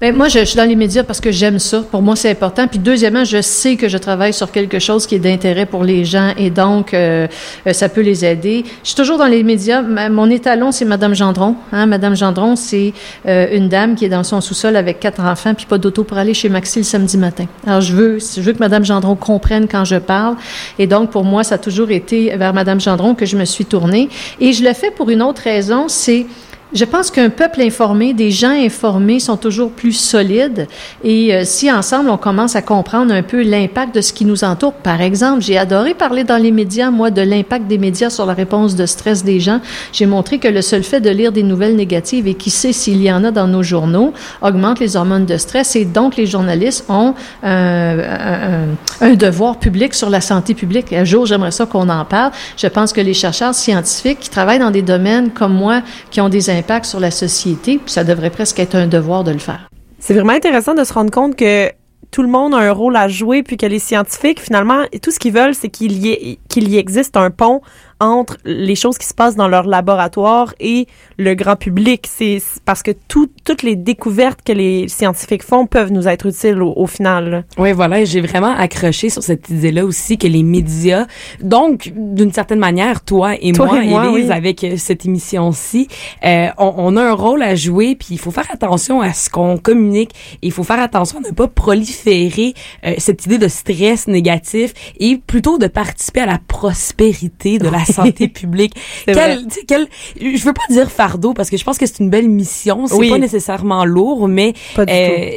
Ben, moi, je, je suis dans les médias parce que j'aime ça. Pour moi, c'est important. Puis deuxièmement, je sais que je travaille sur quelque chose qui est d'intérêt pour les gens et donc euh, euh, ça peut les aider. Je suis toujours dans les médias. Mon étalon, c'est Madame Gendron. Hein? Madame Gendron, c'est euh, une dame qui est dans son sous-sol avec quatre enfants puis pas d'auto pour aller chez Maxi le samedi matin. Alors je veux, je veux que Madame Gendron comprenne quand je parle. Et donc pour moi, ça a toujours été vers Madame Gendron que je me suis tournée. Et je le fais pour une autre raison, c'est je pense qu'un peuple informé, des gens informés sont toujours plus solides. Et euh, si ensemble, on commence à comprendre un peu l'impact de ce qui nous entoure. Par exemple, j'ai adoré parler dans les médias, moi, de l'impact des médias sur la réponse de stress des gens. J'ai montré que le seul fait de lire des nouvelles négatives, et qui sait s'il y en a dans nos journaux, augmente les hormones de stress. Et donc, les journalistes ont euh, un, un devoir public sur la santé publique. Un jour, j'aimerais ça qu'on en parle. Je pense que les chercheurs scientifiques qui travaillent dans des domaines comme moi, qui ont des sur la société, puis ça devrait presque être un devoir de le faire. C'est vraiment intéressant de se rendre compte que tout le monde a un rôle à jouer, puis que les scientifiques, finalement, tout ce qu'ils veulent, c'est qu'il y, ait- qu'il y existe un pont entre les choses qui se passent dans leur laboratoire et le grand public. C'est parce que tout- toutes les découvertes que les scientifiques font peuvent nous être utiles au, au final. Oui, voilà, j'ai vraiment accroché sur cette idée-là aussi que les médias, donc d'une certaine manière, toi et Toi moi, et moi, Élise, oui. avec euh, cette émission-ci, euh, on, on a un rôle à jouer, puis il faut faire attention à ce qu'on communique, et il faut faire attention à ne pas proliférer euh, cette idée de stress négatif et plutôt de participer à la prospérité de la santé publique. Quel, quel, je veux pas dire fardeau parce que je pense que c'est une belle mission, c'est Oui. pas nécessairement lourd, mais euh,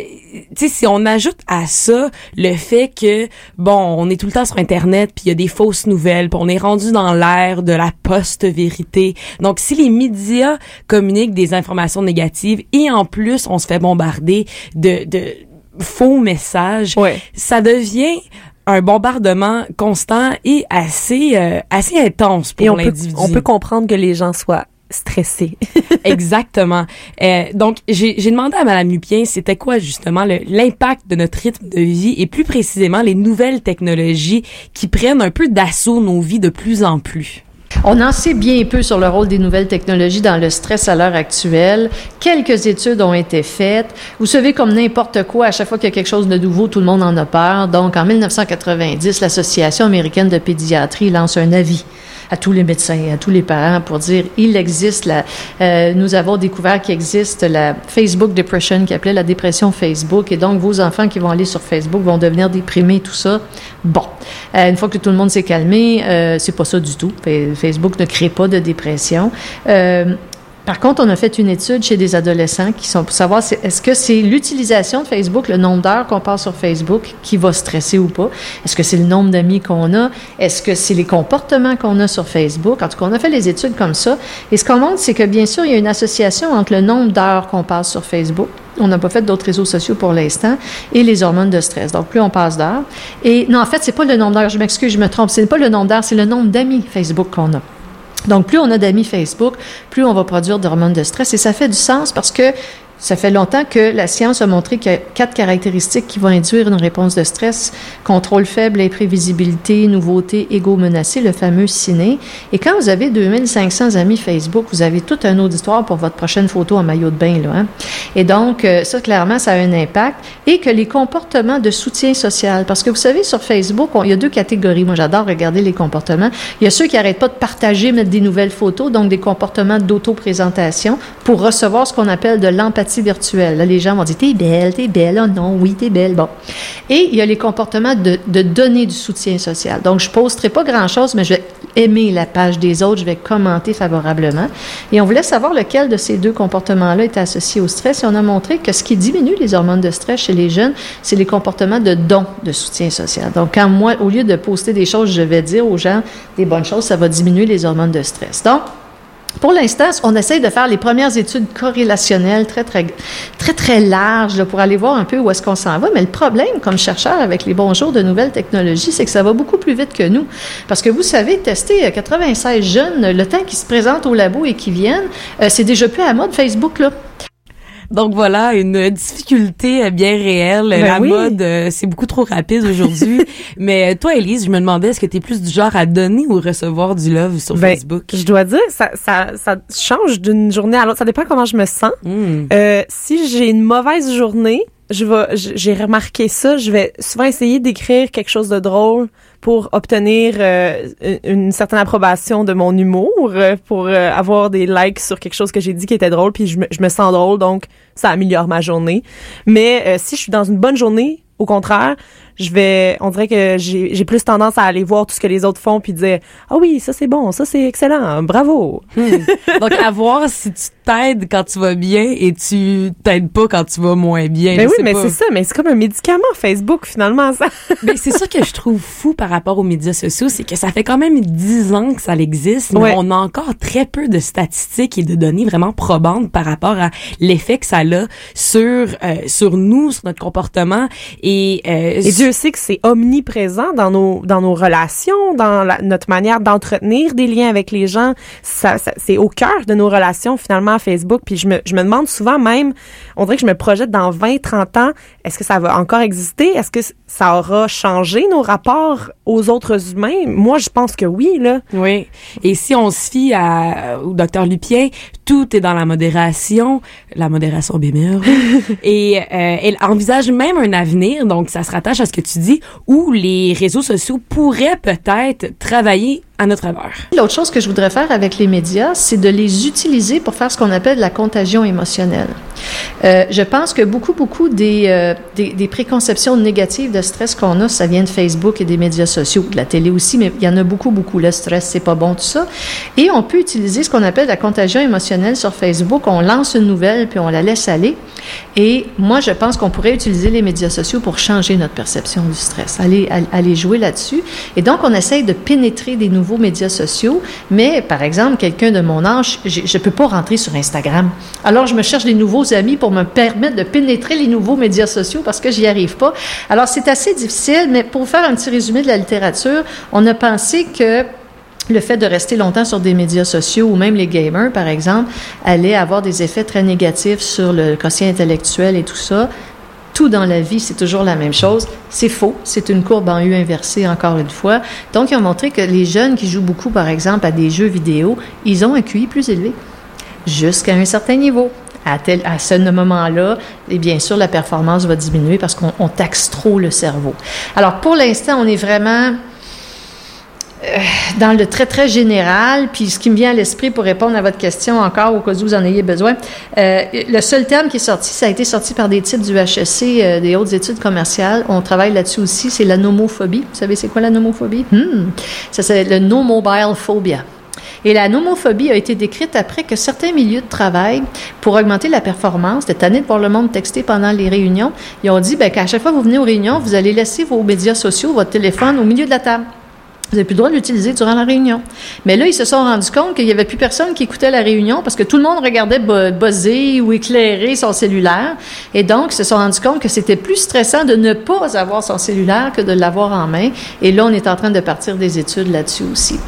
tu sais, si on ajoute à ça le fait que, bon, on est tout le temps sur Internet, puis il y a des fausses nouvelles, puis on est rendu dans l'ère de la post-vérité. Donc, si les médias communiquent des informations négatives et en plus, on se fait bombarder de, de faux messages, Ouais. ça devient un bombardement constant et assez euh, assez intense pour l'individu. on peut comprendre que les gens soient stressés. Exactement. Euh, donc, j'ai demandé à Madame Lupien, c'était quoi justement l'impact de notre rythme de vie et plus précisément les nouvelles technologies qui prennent un peu d'assaut nos vies de plus en plus? On en sait bien peu sur le rôle des nouvelles technologies dans le stress à l'heure actuelle. Quelques études ont été faites. Vous savez, comme n'importe quoi, à chaque fois qu'il y a quelque chose de nouveau, tout le monde en a peur. Donc, en 1990, l'Association américaine de pédiatrie lance un avis à tous les médecins, à tous les parents pour dire il existe la, euh, nous avons découvert qu'il existe la Facebook depression qui appelait la dépression Facebook et donc vos enfants qui vont aller sur Facebook vont devenir déprimés tout ça. Bon, euh, une fois que tout le monde s'est calmé, euh, c'est pas ça du tout. Fa- Facebook ne crée pas de dépression. Euh, par contre, on a fait une étude chez des adolescents qui sont pour savoir si- est-ce que c'est l'utilisation de Facebook, le nombre d'heures qu'on passe sur Facebook, qui va stresser ou pas? Est-ce que c'est le nombre d'amis qu'on a? Est-ce que c'est les comportements qu'on a sur Facebook? En tout cas, on a fait les études comme ça. Et ce qu'on montre, c'est que bien sûr, il y a une association entre le nombre d'heures qu'on passe sur Facebook. On n'a pas fait d'autres réseaux sociaux pour l'instant et les hormones de stress. Donc, plus on passe d'heures. Et non, en fait, c'est pas le nombre d'heures. Je m'excuse, je me trompe. C'est pas le nombre d'heures, c'est le nombre d'amis Facebook qu'on a. Donc, plus on a d'amis Facebook, plus on va produire d'hormones de stress. Et ça fait du sens parce que ça fait longtemps que la science a montré qu'il y a quatre caractéristiques qui vont induire une réponse de stress. Contrôle faible, imprévisibilité, nouveauté, égo menacé, le fameux ciné. Et quand vous avez 2500 amis Facebook, vous avez toute une auditoire pour votre prochaine photo en maillot de bain. Là, hein? Et donc, euh, ça, clairement, ça a un impact. Et que les comportements de soutien social. Parce que vous savez, sur Facebook, il y a deux catégories. Moi, j'adore regarder les comportements. Il y a ceux qui n'arrêtent pas de partager, mettre des nouvelles photos, donc des comportements d'auto-présentation pour recevoir ce qu'on appelle de l'empathie virtuelle. Là, les gens vont dire T'es belle, t'es belle, oh non, oui, t'es belle. Bon. Et il y a les comportements de, de donner du soutien social. Donc, je posterai pas grand-chose, mais je vais aimer la page des autres, je vais commenter favorablement. Et on voulait savoir lequel de ces deux comportements-là est associé au stress. Et on a montré que ce qui diminue les hormones de stress chez les jeunes, c'est les comportements de don de soutien social. Donc, quand moi, au lieu de poster des choses, je vais dire aux gens des bonnes choses, ça va diminuer les hormones de stress. Donc, pour l'instant, on essaye de faire les premières études corrélationnelles très, très, très, très larges pour aller voir un peu où est-ce qu'on s'en va. Mais le problème, comme chercheur avec les bons jours de nouvelles technologies, c'est que ça va beaucoup plus vite que nous. Parce que vous savez, tester euh, 96 jeunes, le temps qu'ils se présentent au labo et qu'ils viennent, euh, c'est déjà plus à mode Facebook, là. Donc voilà, une difficulté bien réelle. Ben la oui. mode, euh, c'est beaucoup trop rapide aujourd'hui. Mais toi, Elise, je me demandais, est-ce que tu es plus du genre à donner ou recevoir du love sur Ben, Facebook? Je dois dire, ça, ça, ça change d'une journée à l'autre. Ça dépend comment je me sens. Hmm. Euh, si j'ai une mauvaise journée, je vais, j'ai remarqué ça. Je vais souvent essayer d'écrire quelque chose de drôle pour obtenir euh, une certaine approbation de mon humour, euh, pour euh, avoir des likes sur quelque chose que j'ai dit qui était drôle, puis je me, je me sens drôle, donc ça améliore ma journée. Mais euh, si je suis dans une bonne journée, au contraire, je vais, on dirait que j'ai j'ai plus tendance à aller voir tout ce que les autres font puis dire ah oui ça c'est bon, ça c'est excellent, bravo. Donc, à voir si tu t'aides quand tu vas bien et tu t'aides pas quand tu vas moins bien. Ben Je oui, sais mais c'est ça, mais c'est comme un médicament Facebook finalement ça. Ben, c'est ça que je trouve fou par rapport aux médias sociaux, c'est que ça fait quand même dix ans que ça existe, mais Ouais. on a encore très peu de statistiques et de données vraiment probantes par rapport à l'effet que ça a sur euh, sur nous, sur notre comportement et, euh, Et Dieu sait que c'est omniprésent dans nos dans nos relations, dans notre manière d'entretenir des liens avec les gens. Ça, c'est au cœur de nos relations finalement Facebook. Puis je me, je me demande souvent même, on dirait que je me projette dans 20, 30 ans, est-ce que ça va encore exister? Est-ce que ça aura changé nos rapports aux autres humains? Moi, je pense que oui, là. Oui. Et si on se fie à, au docteur Lupien, tout est dans la modération, la modération bien meilleure. et euh, elle envisage même un avenir, donc ça se rattache à ce que tu dis, où les réseaux sociaux pourraient peut-être travailler notre faveur. L'autre chose que je voudrais faire avec les médias, c'est de les utiliser pour faire ce qu'on appelle la contagion émotionnelle. Euh, je pense que beaucoup, beaucoup des, euh, des, des préconceptions négatives de stress qu'on a, ça vient de Facebook et des médias sociaux, de la télé aussi, mais il y en a beaucoup, beaucoup. Le stress, c'est pas bon, tout ça. Et on peut utiliser ce qu'on appelle la contagion émotionnelle sur Facebook. On lance une nouvelle, puis on la laisse aller. Et moi, je pense qu'on pourrait utiliser les médias sociaux pour changer notre perception du stress, aller jouer là-dessus. Et donc, on essaye de pénétrer des nouveaux médias sociaux. Mais, par exemple, quelqu'un de mon âge, je ne peux pas rentrer sur Instagram. Alors, je me cherche des nouveaux amis pour me permettre de pénétrer les nouveaux médias sociaux parce que j'y arrive pas. Alors, c'est assez difficile, mais pour faire un petit résumé de la littérature, on a pensé que le fait de rester longtemps sur des médias sociaux ou même les gamers, par exemple, allait avoir des effets très négatifs sur le quotient intellectuel et tout ça. Tout dans la vie, c'est toujours la même chose. C'est faux. C'est une courbe en U inversée, encore une fois. Donc, ils ont montré que les jeunes qui jouent beaucoup, par exemple, à des jeux vidéo, ils ont un QI plus élevé, jusqu'à un certain niveau. À, tel, à ce moment-là, et bien sûr, la performance va diminuer parce qu'on on taxe trop le cerveau. Alors, pour l'instant, on est vraiment euh, dans le très, très général, puis ce qui me vient à l'esprit pour répondre à votre question encore, au cas où vous en ayez besoin, euh, le seul terme qui est sorti, ça a été sorti par des titres du HEC, euh, des hautes études commerciales. On travaille là-dessus aussi, c'est la nomophobie. Vous savez, c'est quoi la nomophobie? Hmm. Ça, c'est le no mobile phobia. Et la nomophobie a été décrite après que certains milieux de travail, pour augmenter la performance, de tanner de voir le monde texter pendant les réunions, ils ont dit ben, qu'à chaque fois que vous venez aux réunions, vous allez laisser vos médias sociaux, votre téléphone au milieu de la table. Vous n'avez plus le droit de l'utiliser durant la réunion. Mais là, ils se sont rendus compte qu'il n'y avait plus personne qui écoutait la réunion parce que tout le monde regardait buzzer ou éclairer son cellulaire. Et donc, ils se sont rendus compte que c'était plus stressant de ne pas avoir son cellulaire que de l'avoir en main. Et là, on est en train de partir des études là-dessus aussi.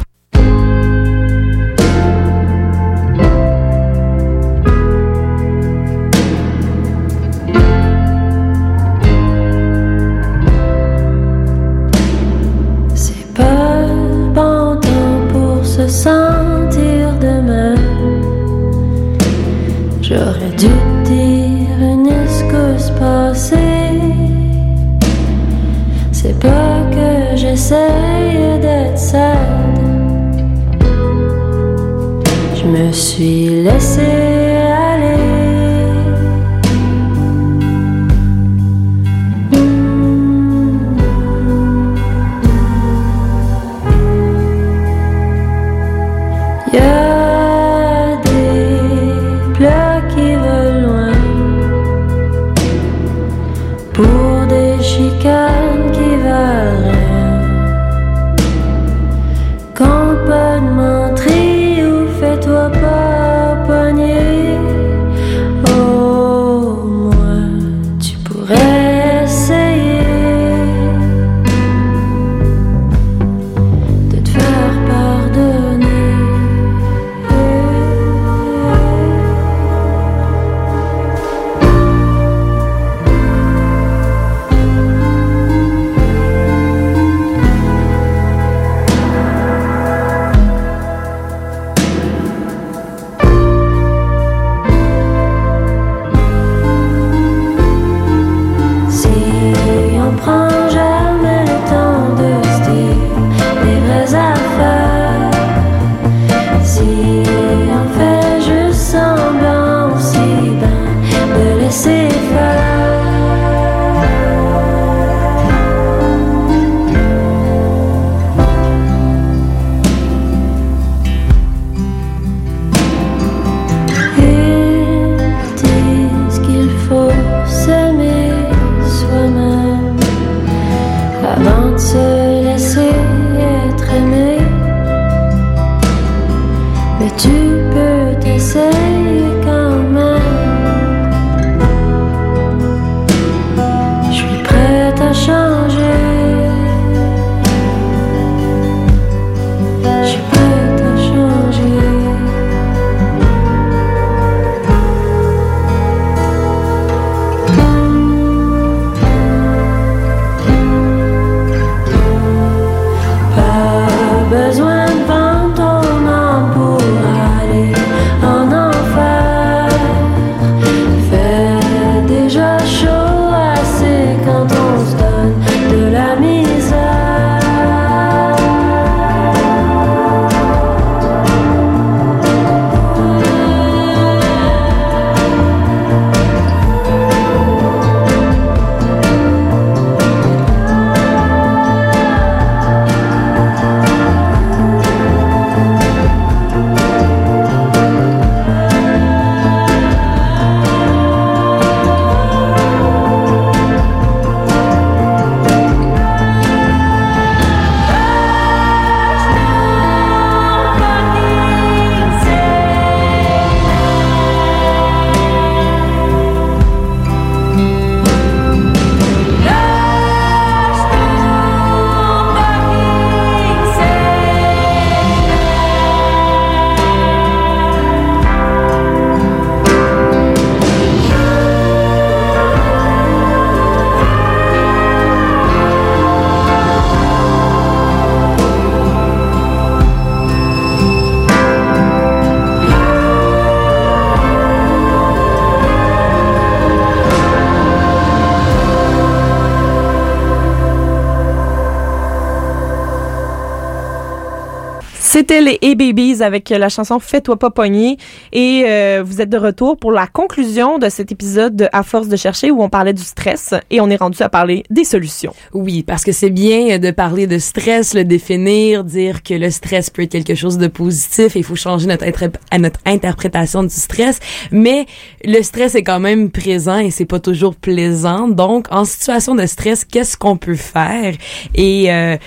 C'était les A-Babies avec la chanson Fais-toi pas pogner et euh, vous êtes de retour pour la conclusion de cet épisode de À force de chercher où on parlait du stress et on est rendu à parler des solutions. Oui, parce que c'est bien de parler de stress, le définir, dire que le stress peut être quelque chose de positif il faut changer notre, à notre interprétation du stress, mais le stress est quand même présent et c'est pas toujours plaisant. Donc, en situation de stress, qu'est-ce qu'on peut faire? Et euh,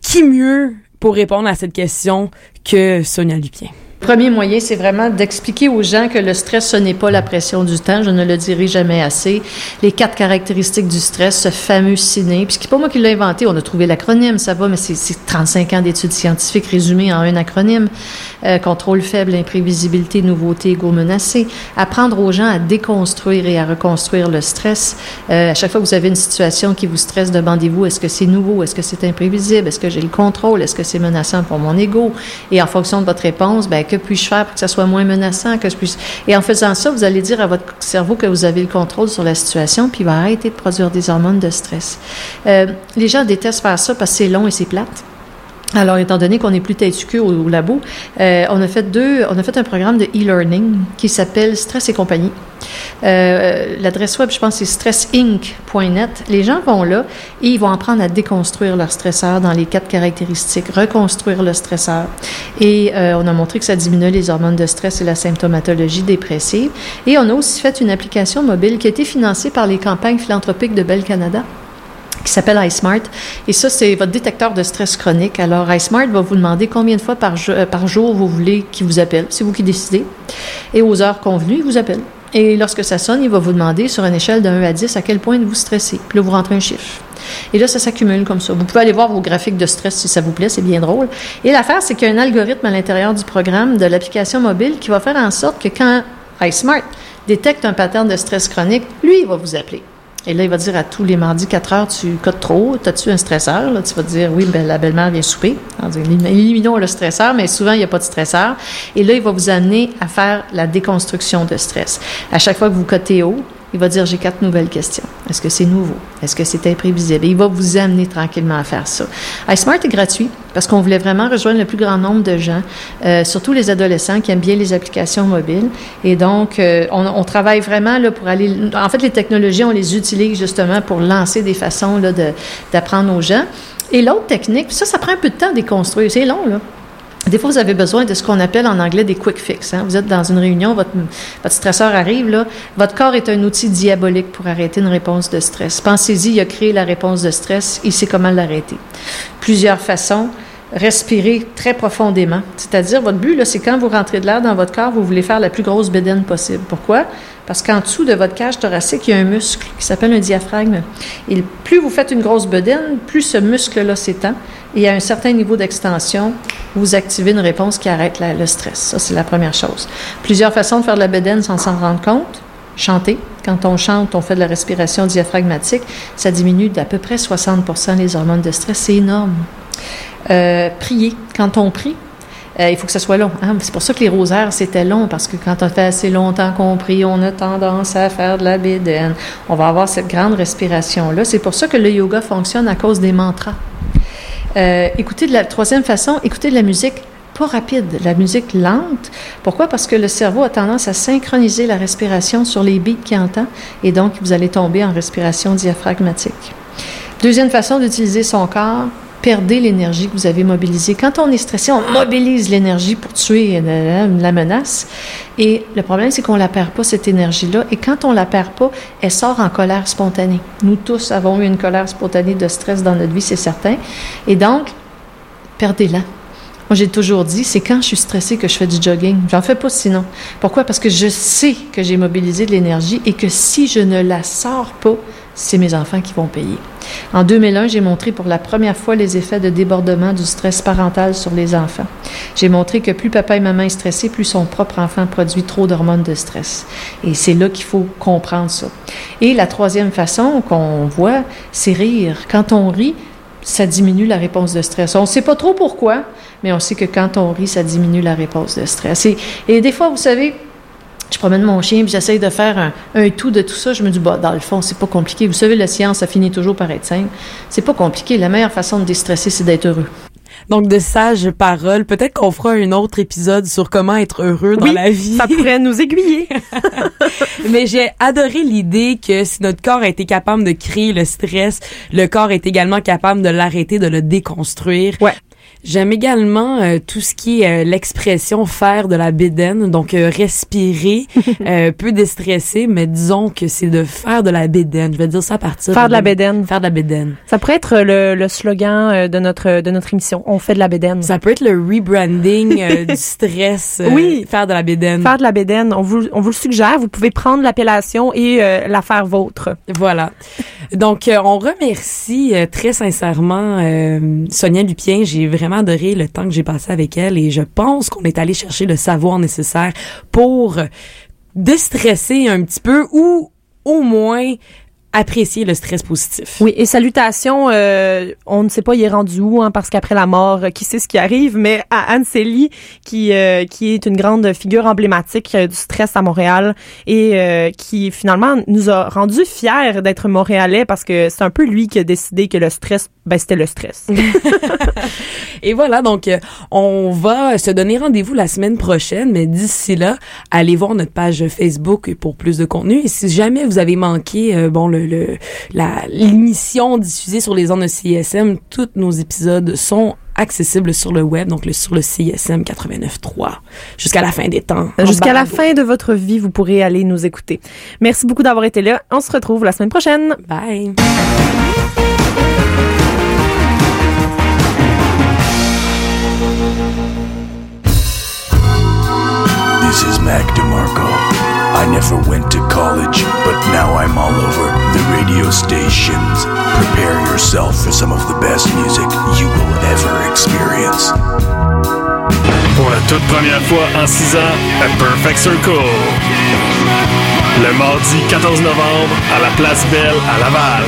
qui mieux pour répondre à cette question que Sonia Lupien? Premier moyen, c'est vraiment d'expliquer aux gens que le stress, ce n'est pas la pression du temps. Je ne le dirai jamais assez. Les quatre caractéristiques du stress, ce fameux ciné. Puis c'est pas moi qui l'ai inventé. On a trouvé l'acronyme, ça va, mais c'est c'est 35 ans d'études scientifiques résumées en un acronyme. Euh, contrôle faible, imprévisibilité, nouveauté, ego menacé. Apprendre aux gens à déconstruire et à reconstruire le stress. Euh, à chaque fois que vous avez une situation qui vous stresse, demandez-vous est-ce que c'est nouveau, est-ce que c'est imprévisible, est-ce que j'ai le contrôle, est-ce que c'est menaçant pour mon ego? Et en fonction de votre réponse, ben que puis-je faire pour que ça soit moins menaçant, que je puisse. Et en faisant ça, vous allez dire à votre cerveau que vous avez le contrôle sur la situation, puis il va arrêter de produire des hormones de stress. Euh, les gens détestent faire ça parce que c'est long et c'est plate. Alors, étant donné qu'on est plus que au, au labo, euh, on a fait deux, on a fait un programme de e-learning qui s'appelle Stress et compagnie. Euh, L'adresse web, je pense, c'est stressinc.net. Les gens vont là et ils vont apprendre à déconstruire leur stresseur dans les quatre caractéristiques, reconstruire le stresseur. Et euh, on a montré que ça diminuait les hormones de stress et la symptomatologie dépressive. Et on a aussi fait une application mobile qui a été financée par les campagnes philanthropiques de Bell Canada qui s'appelle iSmart. Et ça, c'est votre détecteur de stress chronique. Alors, iSmart va vous demander combien de fois euh, par jour vous voulez qu'il vous appelle. C'est vous qui décidez. Et aux heures convenues, il vous appelle. Et lorsque ça sonne, il va vous demander sur une échelle de 1 à 10 à quel point vous stressez. Puis là, vous rentrez un chiffre. Et là, ça s'accumule comme ça. Vous pouvez aller voir vos graphiques de stress si ça vous plaît, c'est bien drôle. Et l'affaire, c'est qu'il y a un algorithme à l'intérieur du programme de l'application mobile qui va faire en sorte que quand iSmart détecte un pattern de stress chronique, lui, il va vous appeler. Et là, il va dire à tous les mardis 4 heures, tu cotes trop, as-tu un stresseur? Là, tu vas dire, oui, ben, la belle-mère vient souper. Alors, éliminons le stresseur, mais souvent, il n'y a pas de stresseur. Et là, il va vous amener à faire la déconstruction de stress. À chaque fois que vous cotez haut, il va dire, j'ai quatre nouvelles questions. Est-ce que c'est nouveau? Est-ce que c'est imprévisible? Et il va vous amener tranquillement à faire ça. iSmart est gratuit parce qu'on voulait vraiment rejoindre le plus grand nombre de gens, euh, surtout les adolescents qui aiment bien les applications mobiles. Et donc, euh, on, travaille vraiment là, pour aller... En fait, les technologies, on les utilise justement pour lancer des façons là, de- d'apprendre aux gens. Et l'autre technique, ça, ça prend un peu de temps à déconstruire. C'est long, là. Des fois, vous avez besoin de ce qu'on appelle en anglais des quick fix. hein. Vous êtes dans une réunion, votre, votre stresseur arrive, là. Votre corps est un outil diabolique pour arrêter une réponse de stress. Pensez-y, il a créé la réponse de stress, il sait comment l'arrêter. Plusieurs façons. Respirer très profondément. C'est-à-dire, votre but, c'est quand vous rentrez de l'air dans votre corps, vous voulez faire la plus grosse bédaine possible. Pourquoi? Parce qu'en dessous de votre cage thoracique, il y a un muscle qui s'appelle un diaphragme. Et plus vous faites une grosse bedaine, plus ce muscle-là s'étend. Et à un certain niveau d'extension, vous activez une réponse qui arrête le stress. Ça, c'est la première chose. Plusieurs façons de faire de la bedaine sans s'en rendre compte. Chanter. Quand on chante, on fait de la respiration diaphragmatique. Ça diminue d'à peu près 60% les hormones de stress. C'est énorme. Euh, prier. Quand on prie, euh, il faut que ça soit long. hein. C'est pour ça que les rosaires, c'était long, parce que quand on fait assez longtemps qu'on prie, on a tendance à faire de la bédaine. On va avoir cette grande respiration-là. C'est pour ça que le yoga fonctionne à cause des mantras. Euh, de la troisième façon, écoutez de la musique pas rapide, la musique lente. Pourquoi? Parce que le cerveau a tendance à synchroniser la respiration sur les beats qu'il entend et donc vous allez tomber en respiration diaphragmatique. Deuxième façon d'utiliser son corps, perdez l'énergie que vous avez mobilisée. Quand on est stressé, on mobilise l'énergie pour tuer euh, la menace. Et le problème, c'est qu'on la perd pas, cette énergie-là. Et quand on la perd pas, elle sort en colère spontanée. Nous tous avons eu une colère spontanée de stress dans notre vie, c'est certain. Et donc, perdez-la. Moi, j'ai toujours dit, c'est quand je suis stressée que je fais du jogging. J'en fais pas sinon. Pourquoi? Parce que je sais que j'ai mobilisé de l'énergie et que si je ne la sors pas, c'est mes enfants qui vont payer. En 2001, j'ai montré pour la première fois les effets de débordement du stress parental sur les enfants. J'ai montré que plus papa et maman est stressé, plus son propre enfant produit trop d'hormones de stress. Et c'est là qu'il faut comprendre ça. Et la troisième façon qu'on voit, c'est rire. Quand on rit, ça diminue la réponse de stress. On ne sait pas trop pourquoi, mais on sait que quand on rit, ça diminue la réponse de stress. Et, et des fois, vous savez, je promène mon chien, puis j'essaye de faire un, un tout de tout ça. Je me dis, bah, dans le fond, c'est pas compliqué. Vous savez, la science, ça finit toujours par être simple. C'est pas compliqué. La meilleure façon de déstresser, c'est d'être heureux. Donc, de sages paroles. Peut-être qu'on fera un autre épisode sur comment être heureux dans la vie. ça pourrait nous aiguiller. Mais j'ai adoré l'idée que si notre corps a été capable de créer le stress, le corps est également capable de l'arrêter, de le déconstruire. Ouais. J'aime également euh, tout ce qui est euh, l'expression faire de la bédaine, donc euh, respirer, euh, peu déstresser, mais disons que c'est de faire de la bédaine. Je vais dire ça à partir Faire de la bédaine. Faire de la bédaine. Ça pourrait être le, le slogan euh, de notre de notre émission. On fait de la bédaine. Ça peut être le rebranding euh, du stress. Oui. Faire de la bédaine. Faire de la bédaine, on vous, on vous le suggère. Vous pouvez prendre l'appellation et euh, la faire vôtre. Voilà. Donc, euh, on remercie euh, très sincèrement euh, Sonia Lupien. J'ai vraiment le temps que j'ai passé avec elle et je pense qu'on est allé chercher le savoir nécessaire pour déstresser un petit peu ou au moins apprécier le stress positif. Oui, et salutations, euh, on ne sait pas il est rendu où, hein, parce qu'après la mort, euh, qui sait ce qui arrive, mais à Anne Célie, qui, euh, qui est une grande figure emblématique du stress à Montréal et qui finalement nous a rendu fiers d'être montréalais parce que c'est un peu lui qui a décidé que le stress, ben c'était le stress. Et voilà, donc euh, on va se donner rendez-vous la semaine prochaine, mais d'ici là, allez voir notre page Facebook pour plus de contenu. Et si jamais vous avez manqué, euh, bon, le, le la l'émission diffusée sur les ondes de CISM, tous nos épisodes sont accessibles sur le web, donc le, sur le CISM 89.3, jusqu'à la fin des temps. en Jusqu'à la fin de votre vie, vous pourrez aller nous écouter. Merci beaucoup d'avoir été là. On se retrouve la semaine prochaine. Bye. This is Mac DeMarco. I never went to college, but now I'm all over the radio stations. Prepare yourself for some of the best music you will ever experience. Pour la toute première fois en 6 ans, A Perfect Circle. Le mardi 14 novembre à la Place Belle à Laval.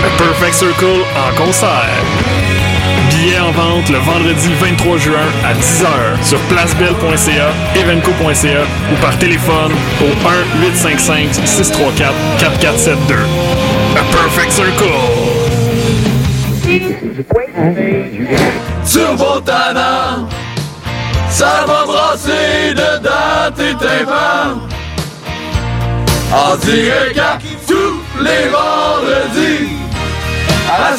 A Perfect Circle en concert. En vente le vendredi 23 juin à 10h sur placebelle.ca, evenco.ca ou par téléphone au 1-855-634-4472. A Perfect Circle. Turbo Tana, ça va brasser dedans tes. En direct tous les vendredis à.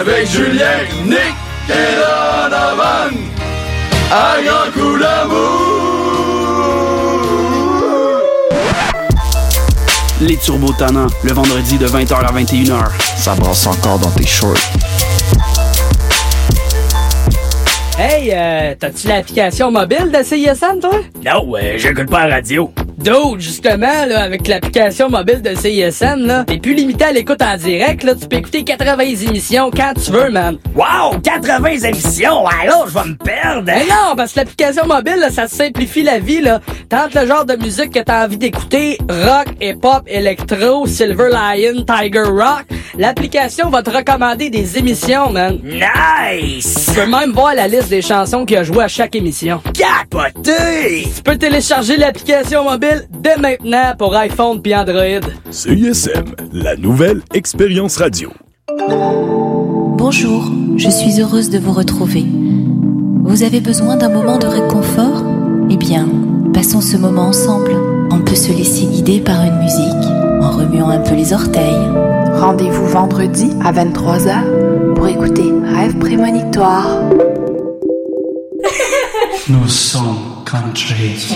Avec Julien, Nick et Donovan, un grand coup d'amour. Les Turbo Tannants, le vendredi de 20h à 21h. Ça brasse encore dans tes shorts. Hey, euh, t'as-tu l'application mobile de CISM, toi? Non, euh, j'écoute pas la radio. D'autres, justement, là, avec l'application mobile de CISM, là, t'es plus limité à l'écoute en direct, là, tu peux écouter 80 émissions quand tu veux, man. Wow, 80 émissions, alors je vais me perdre. Mais non, parce que l'application mobile, là, ça simplifie la vie, là. Tente le genre de musique que t'as envie d'écouter, rock, hip-hop, électro, Silver Lion, Tiger Rock, l'application va te recommander des émissions, man. Nice! Tu peux même voir la liste des chansons qu'il a joué à chaque émission. Capoté! Tu peux télécharger l'application mobile dès maintenant pour iPhone puis Android. CISM, la nouvelle expérience radio. Bonjour, je suis heureuse de vous retrouver. Vous avez besoin d'un moment de réconfort? Eh bien, passons ce moment ensemble. On peut se laisser guider par une musique en remuant un peu les orteils. Rendez-vous vendredi à 23h pour écouter Rêve prémonitoire. Nous sommes country.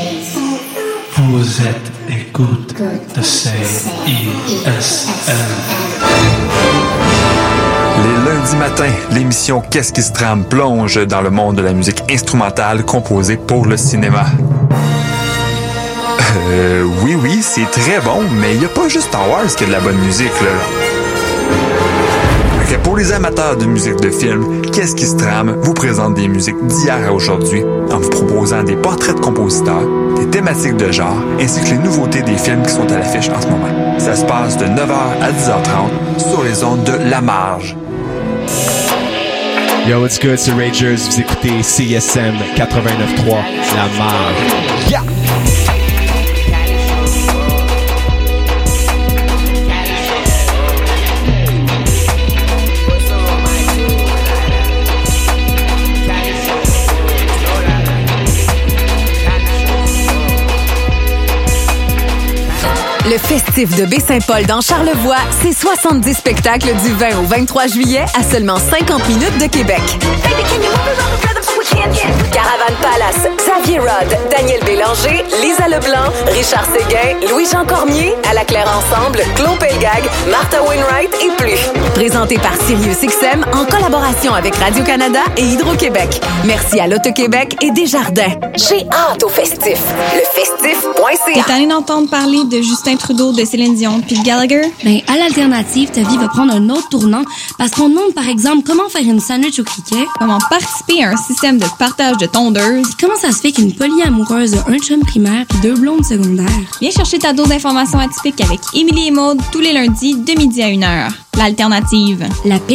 Vous êtes écoute de CISM. Les lundis matins, l'émission Qu'est-ce qui se trame plonge dans le monde de la musique instrumentale composée pour le cinéma. Euh, oui, oui, c'est très bon, mais il n'y a pas juste Star Wars qui a de la bonne musique, là. Pour les amateurs de musique de film, Qu'est-ce qui se trame? Vous présente des musiques d'hier à aujourd'hui en vous proposant des portraits de compositeurs, des thématiques de genre, ainsi que les nouveautés des films qui sont à l'affiche en ce moment. Ça se passe de 9h à 10h30 sur les ondes de La Marge. Yo, what's good, c'est Rangers. Vous écoutez CSM 89.3, La Marge. Yeah! Le festif de Baie-Saint-Paul dans Charlevoix, c'est 70 spectacles du 20 au 23 juillet à seulement 50 minutes de Québec. Caravane Palace, Xavier Rod, Daniel Bélanger, Lisa Leblanc, Richard Séguin, Louis-Jean Cormier, à la Claire Ensemble, Claude Pelgag, Martha Wainwright et plus. Présenté par SiriusXM en collaboration avec Radio-Canada et Hydro-Québec. Merci à l'Auto-Québec et Desjardins. J'ai hâte au festif. Lefestif.ca. T'es tanné d'entendre parler de Justin Trudeau, de Céline Dion puis de Gallagher? Ben, à l'alternative, ta vie va prendre un autre tournant parce qu'on demande, par exemple, comment faire une sandwich au cricket. Comment participer à un système de partage de tondeuses. Comment ça se fait qu'une polyamoureuse a un chum primaire puis deux blondes secondaires? Viens chercher ta dose d'informations atypiques avec Émilie et Maude tous les lundis de midi à 1h. L'alternative. La paix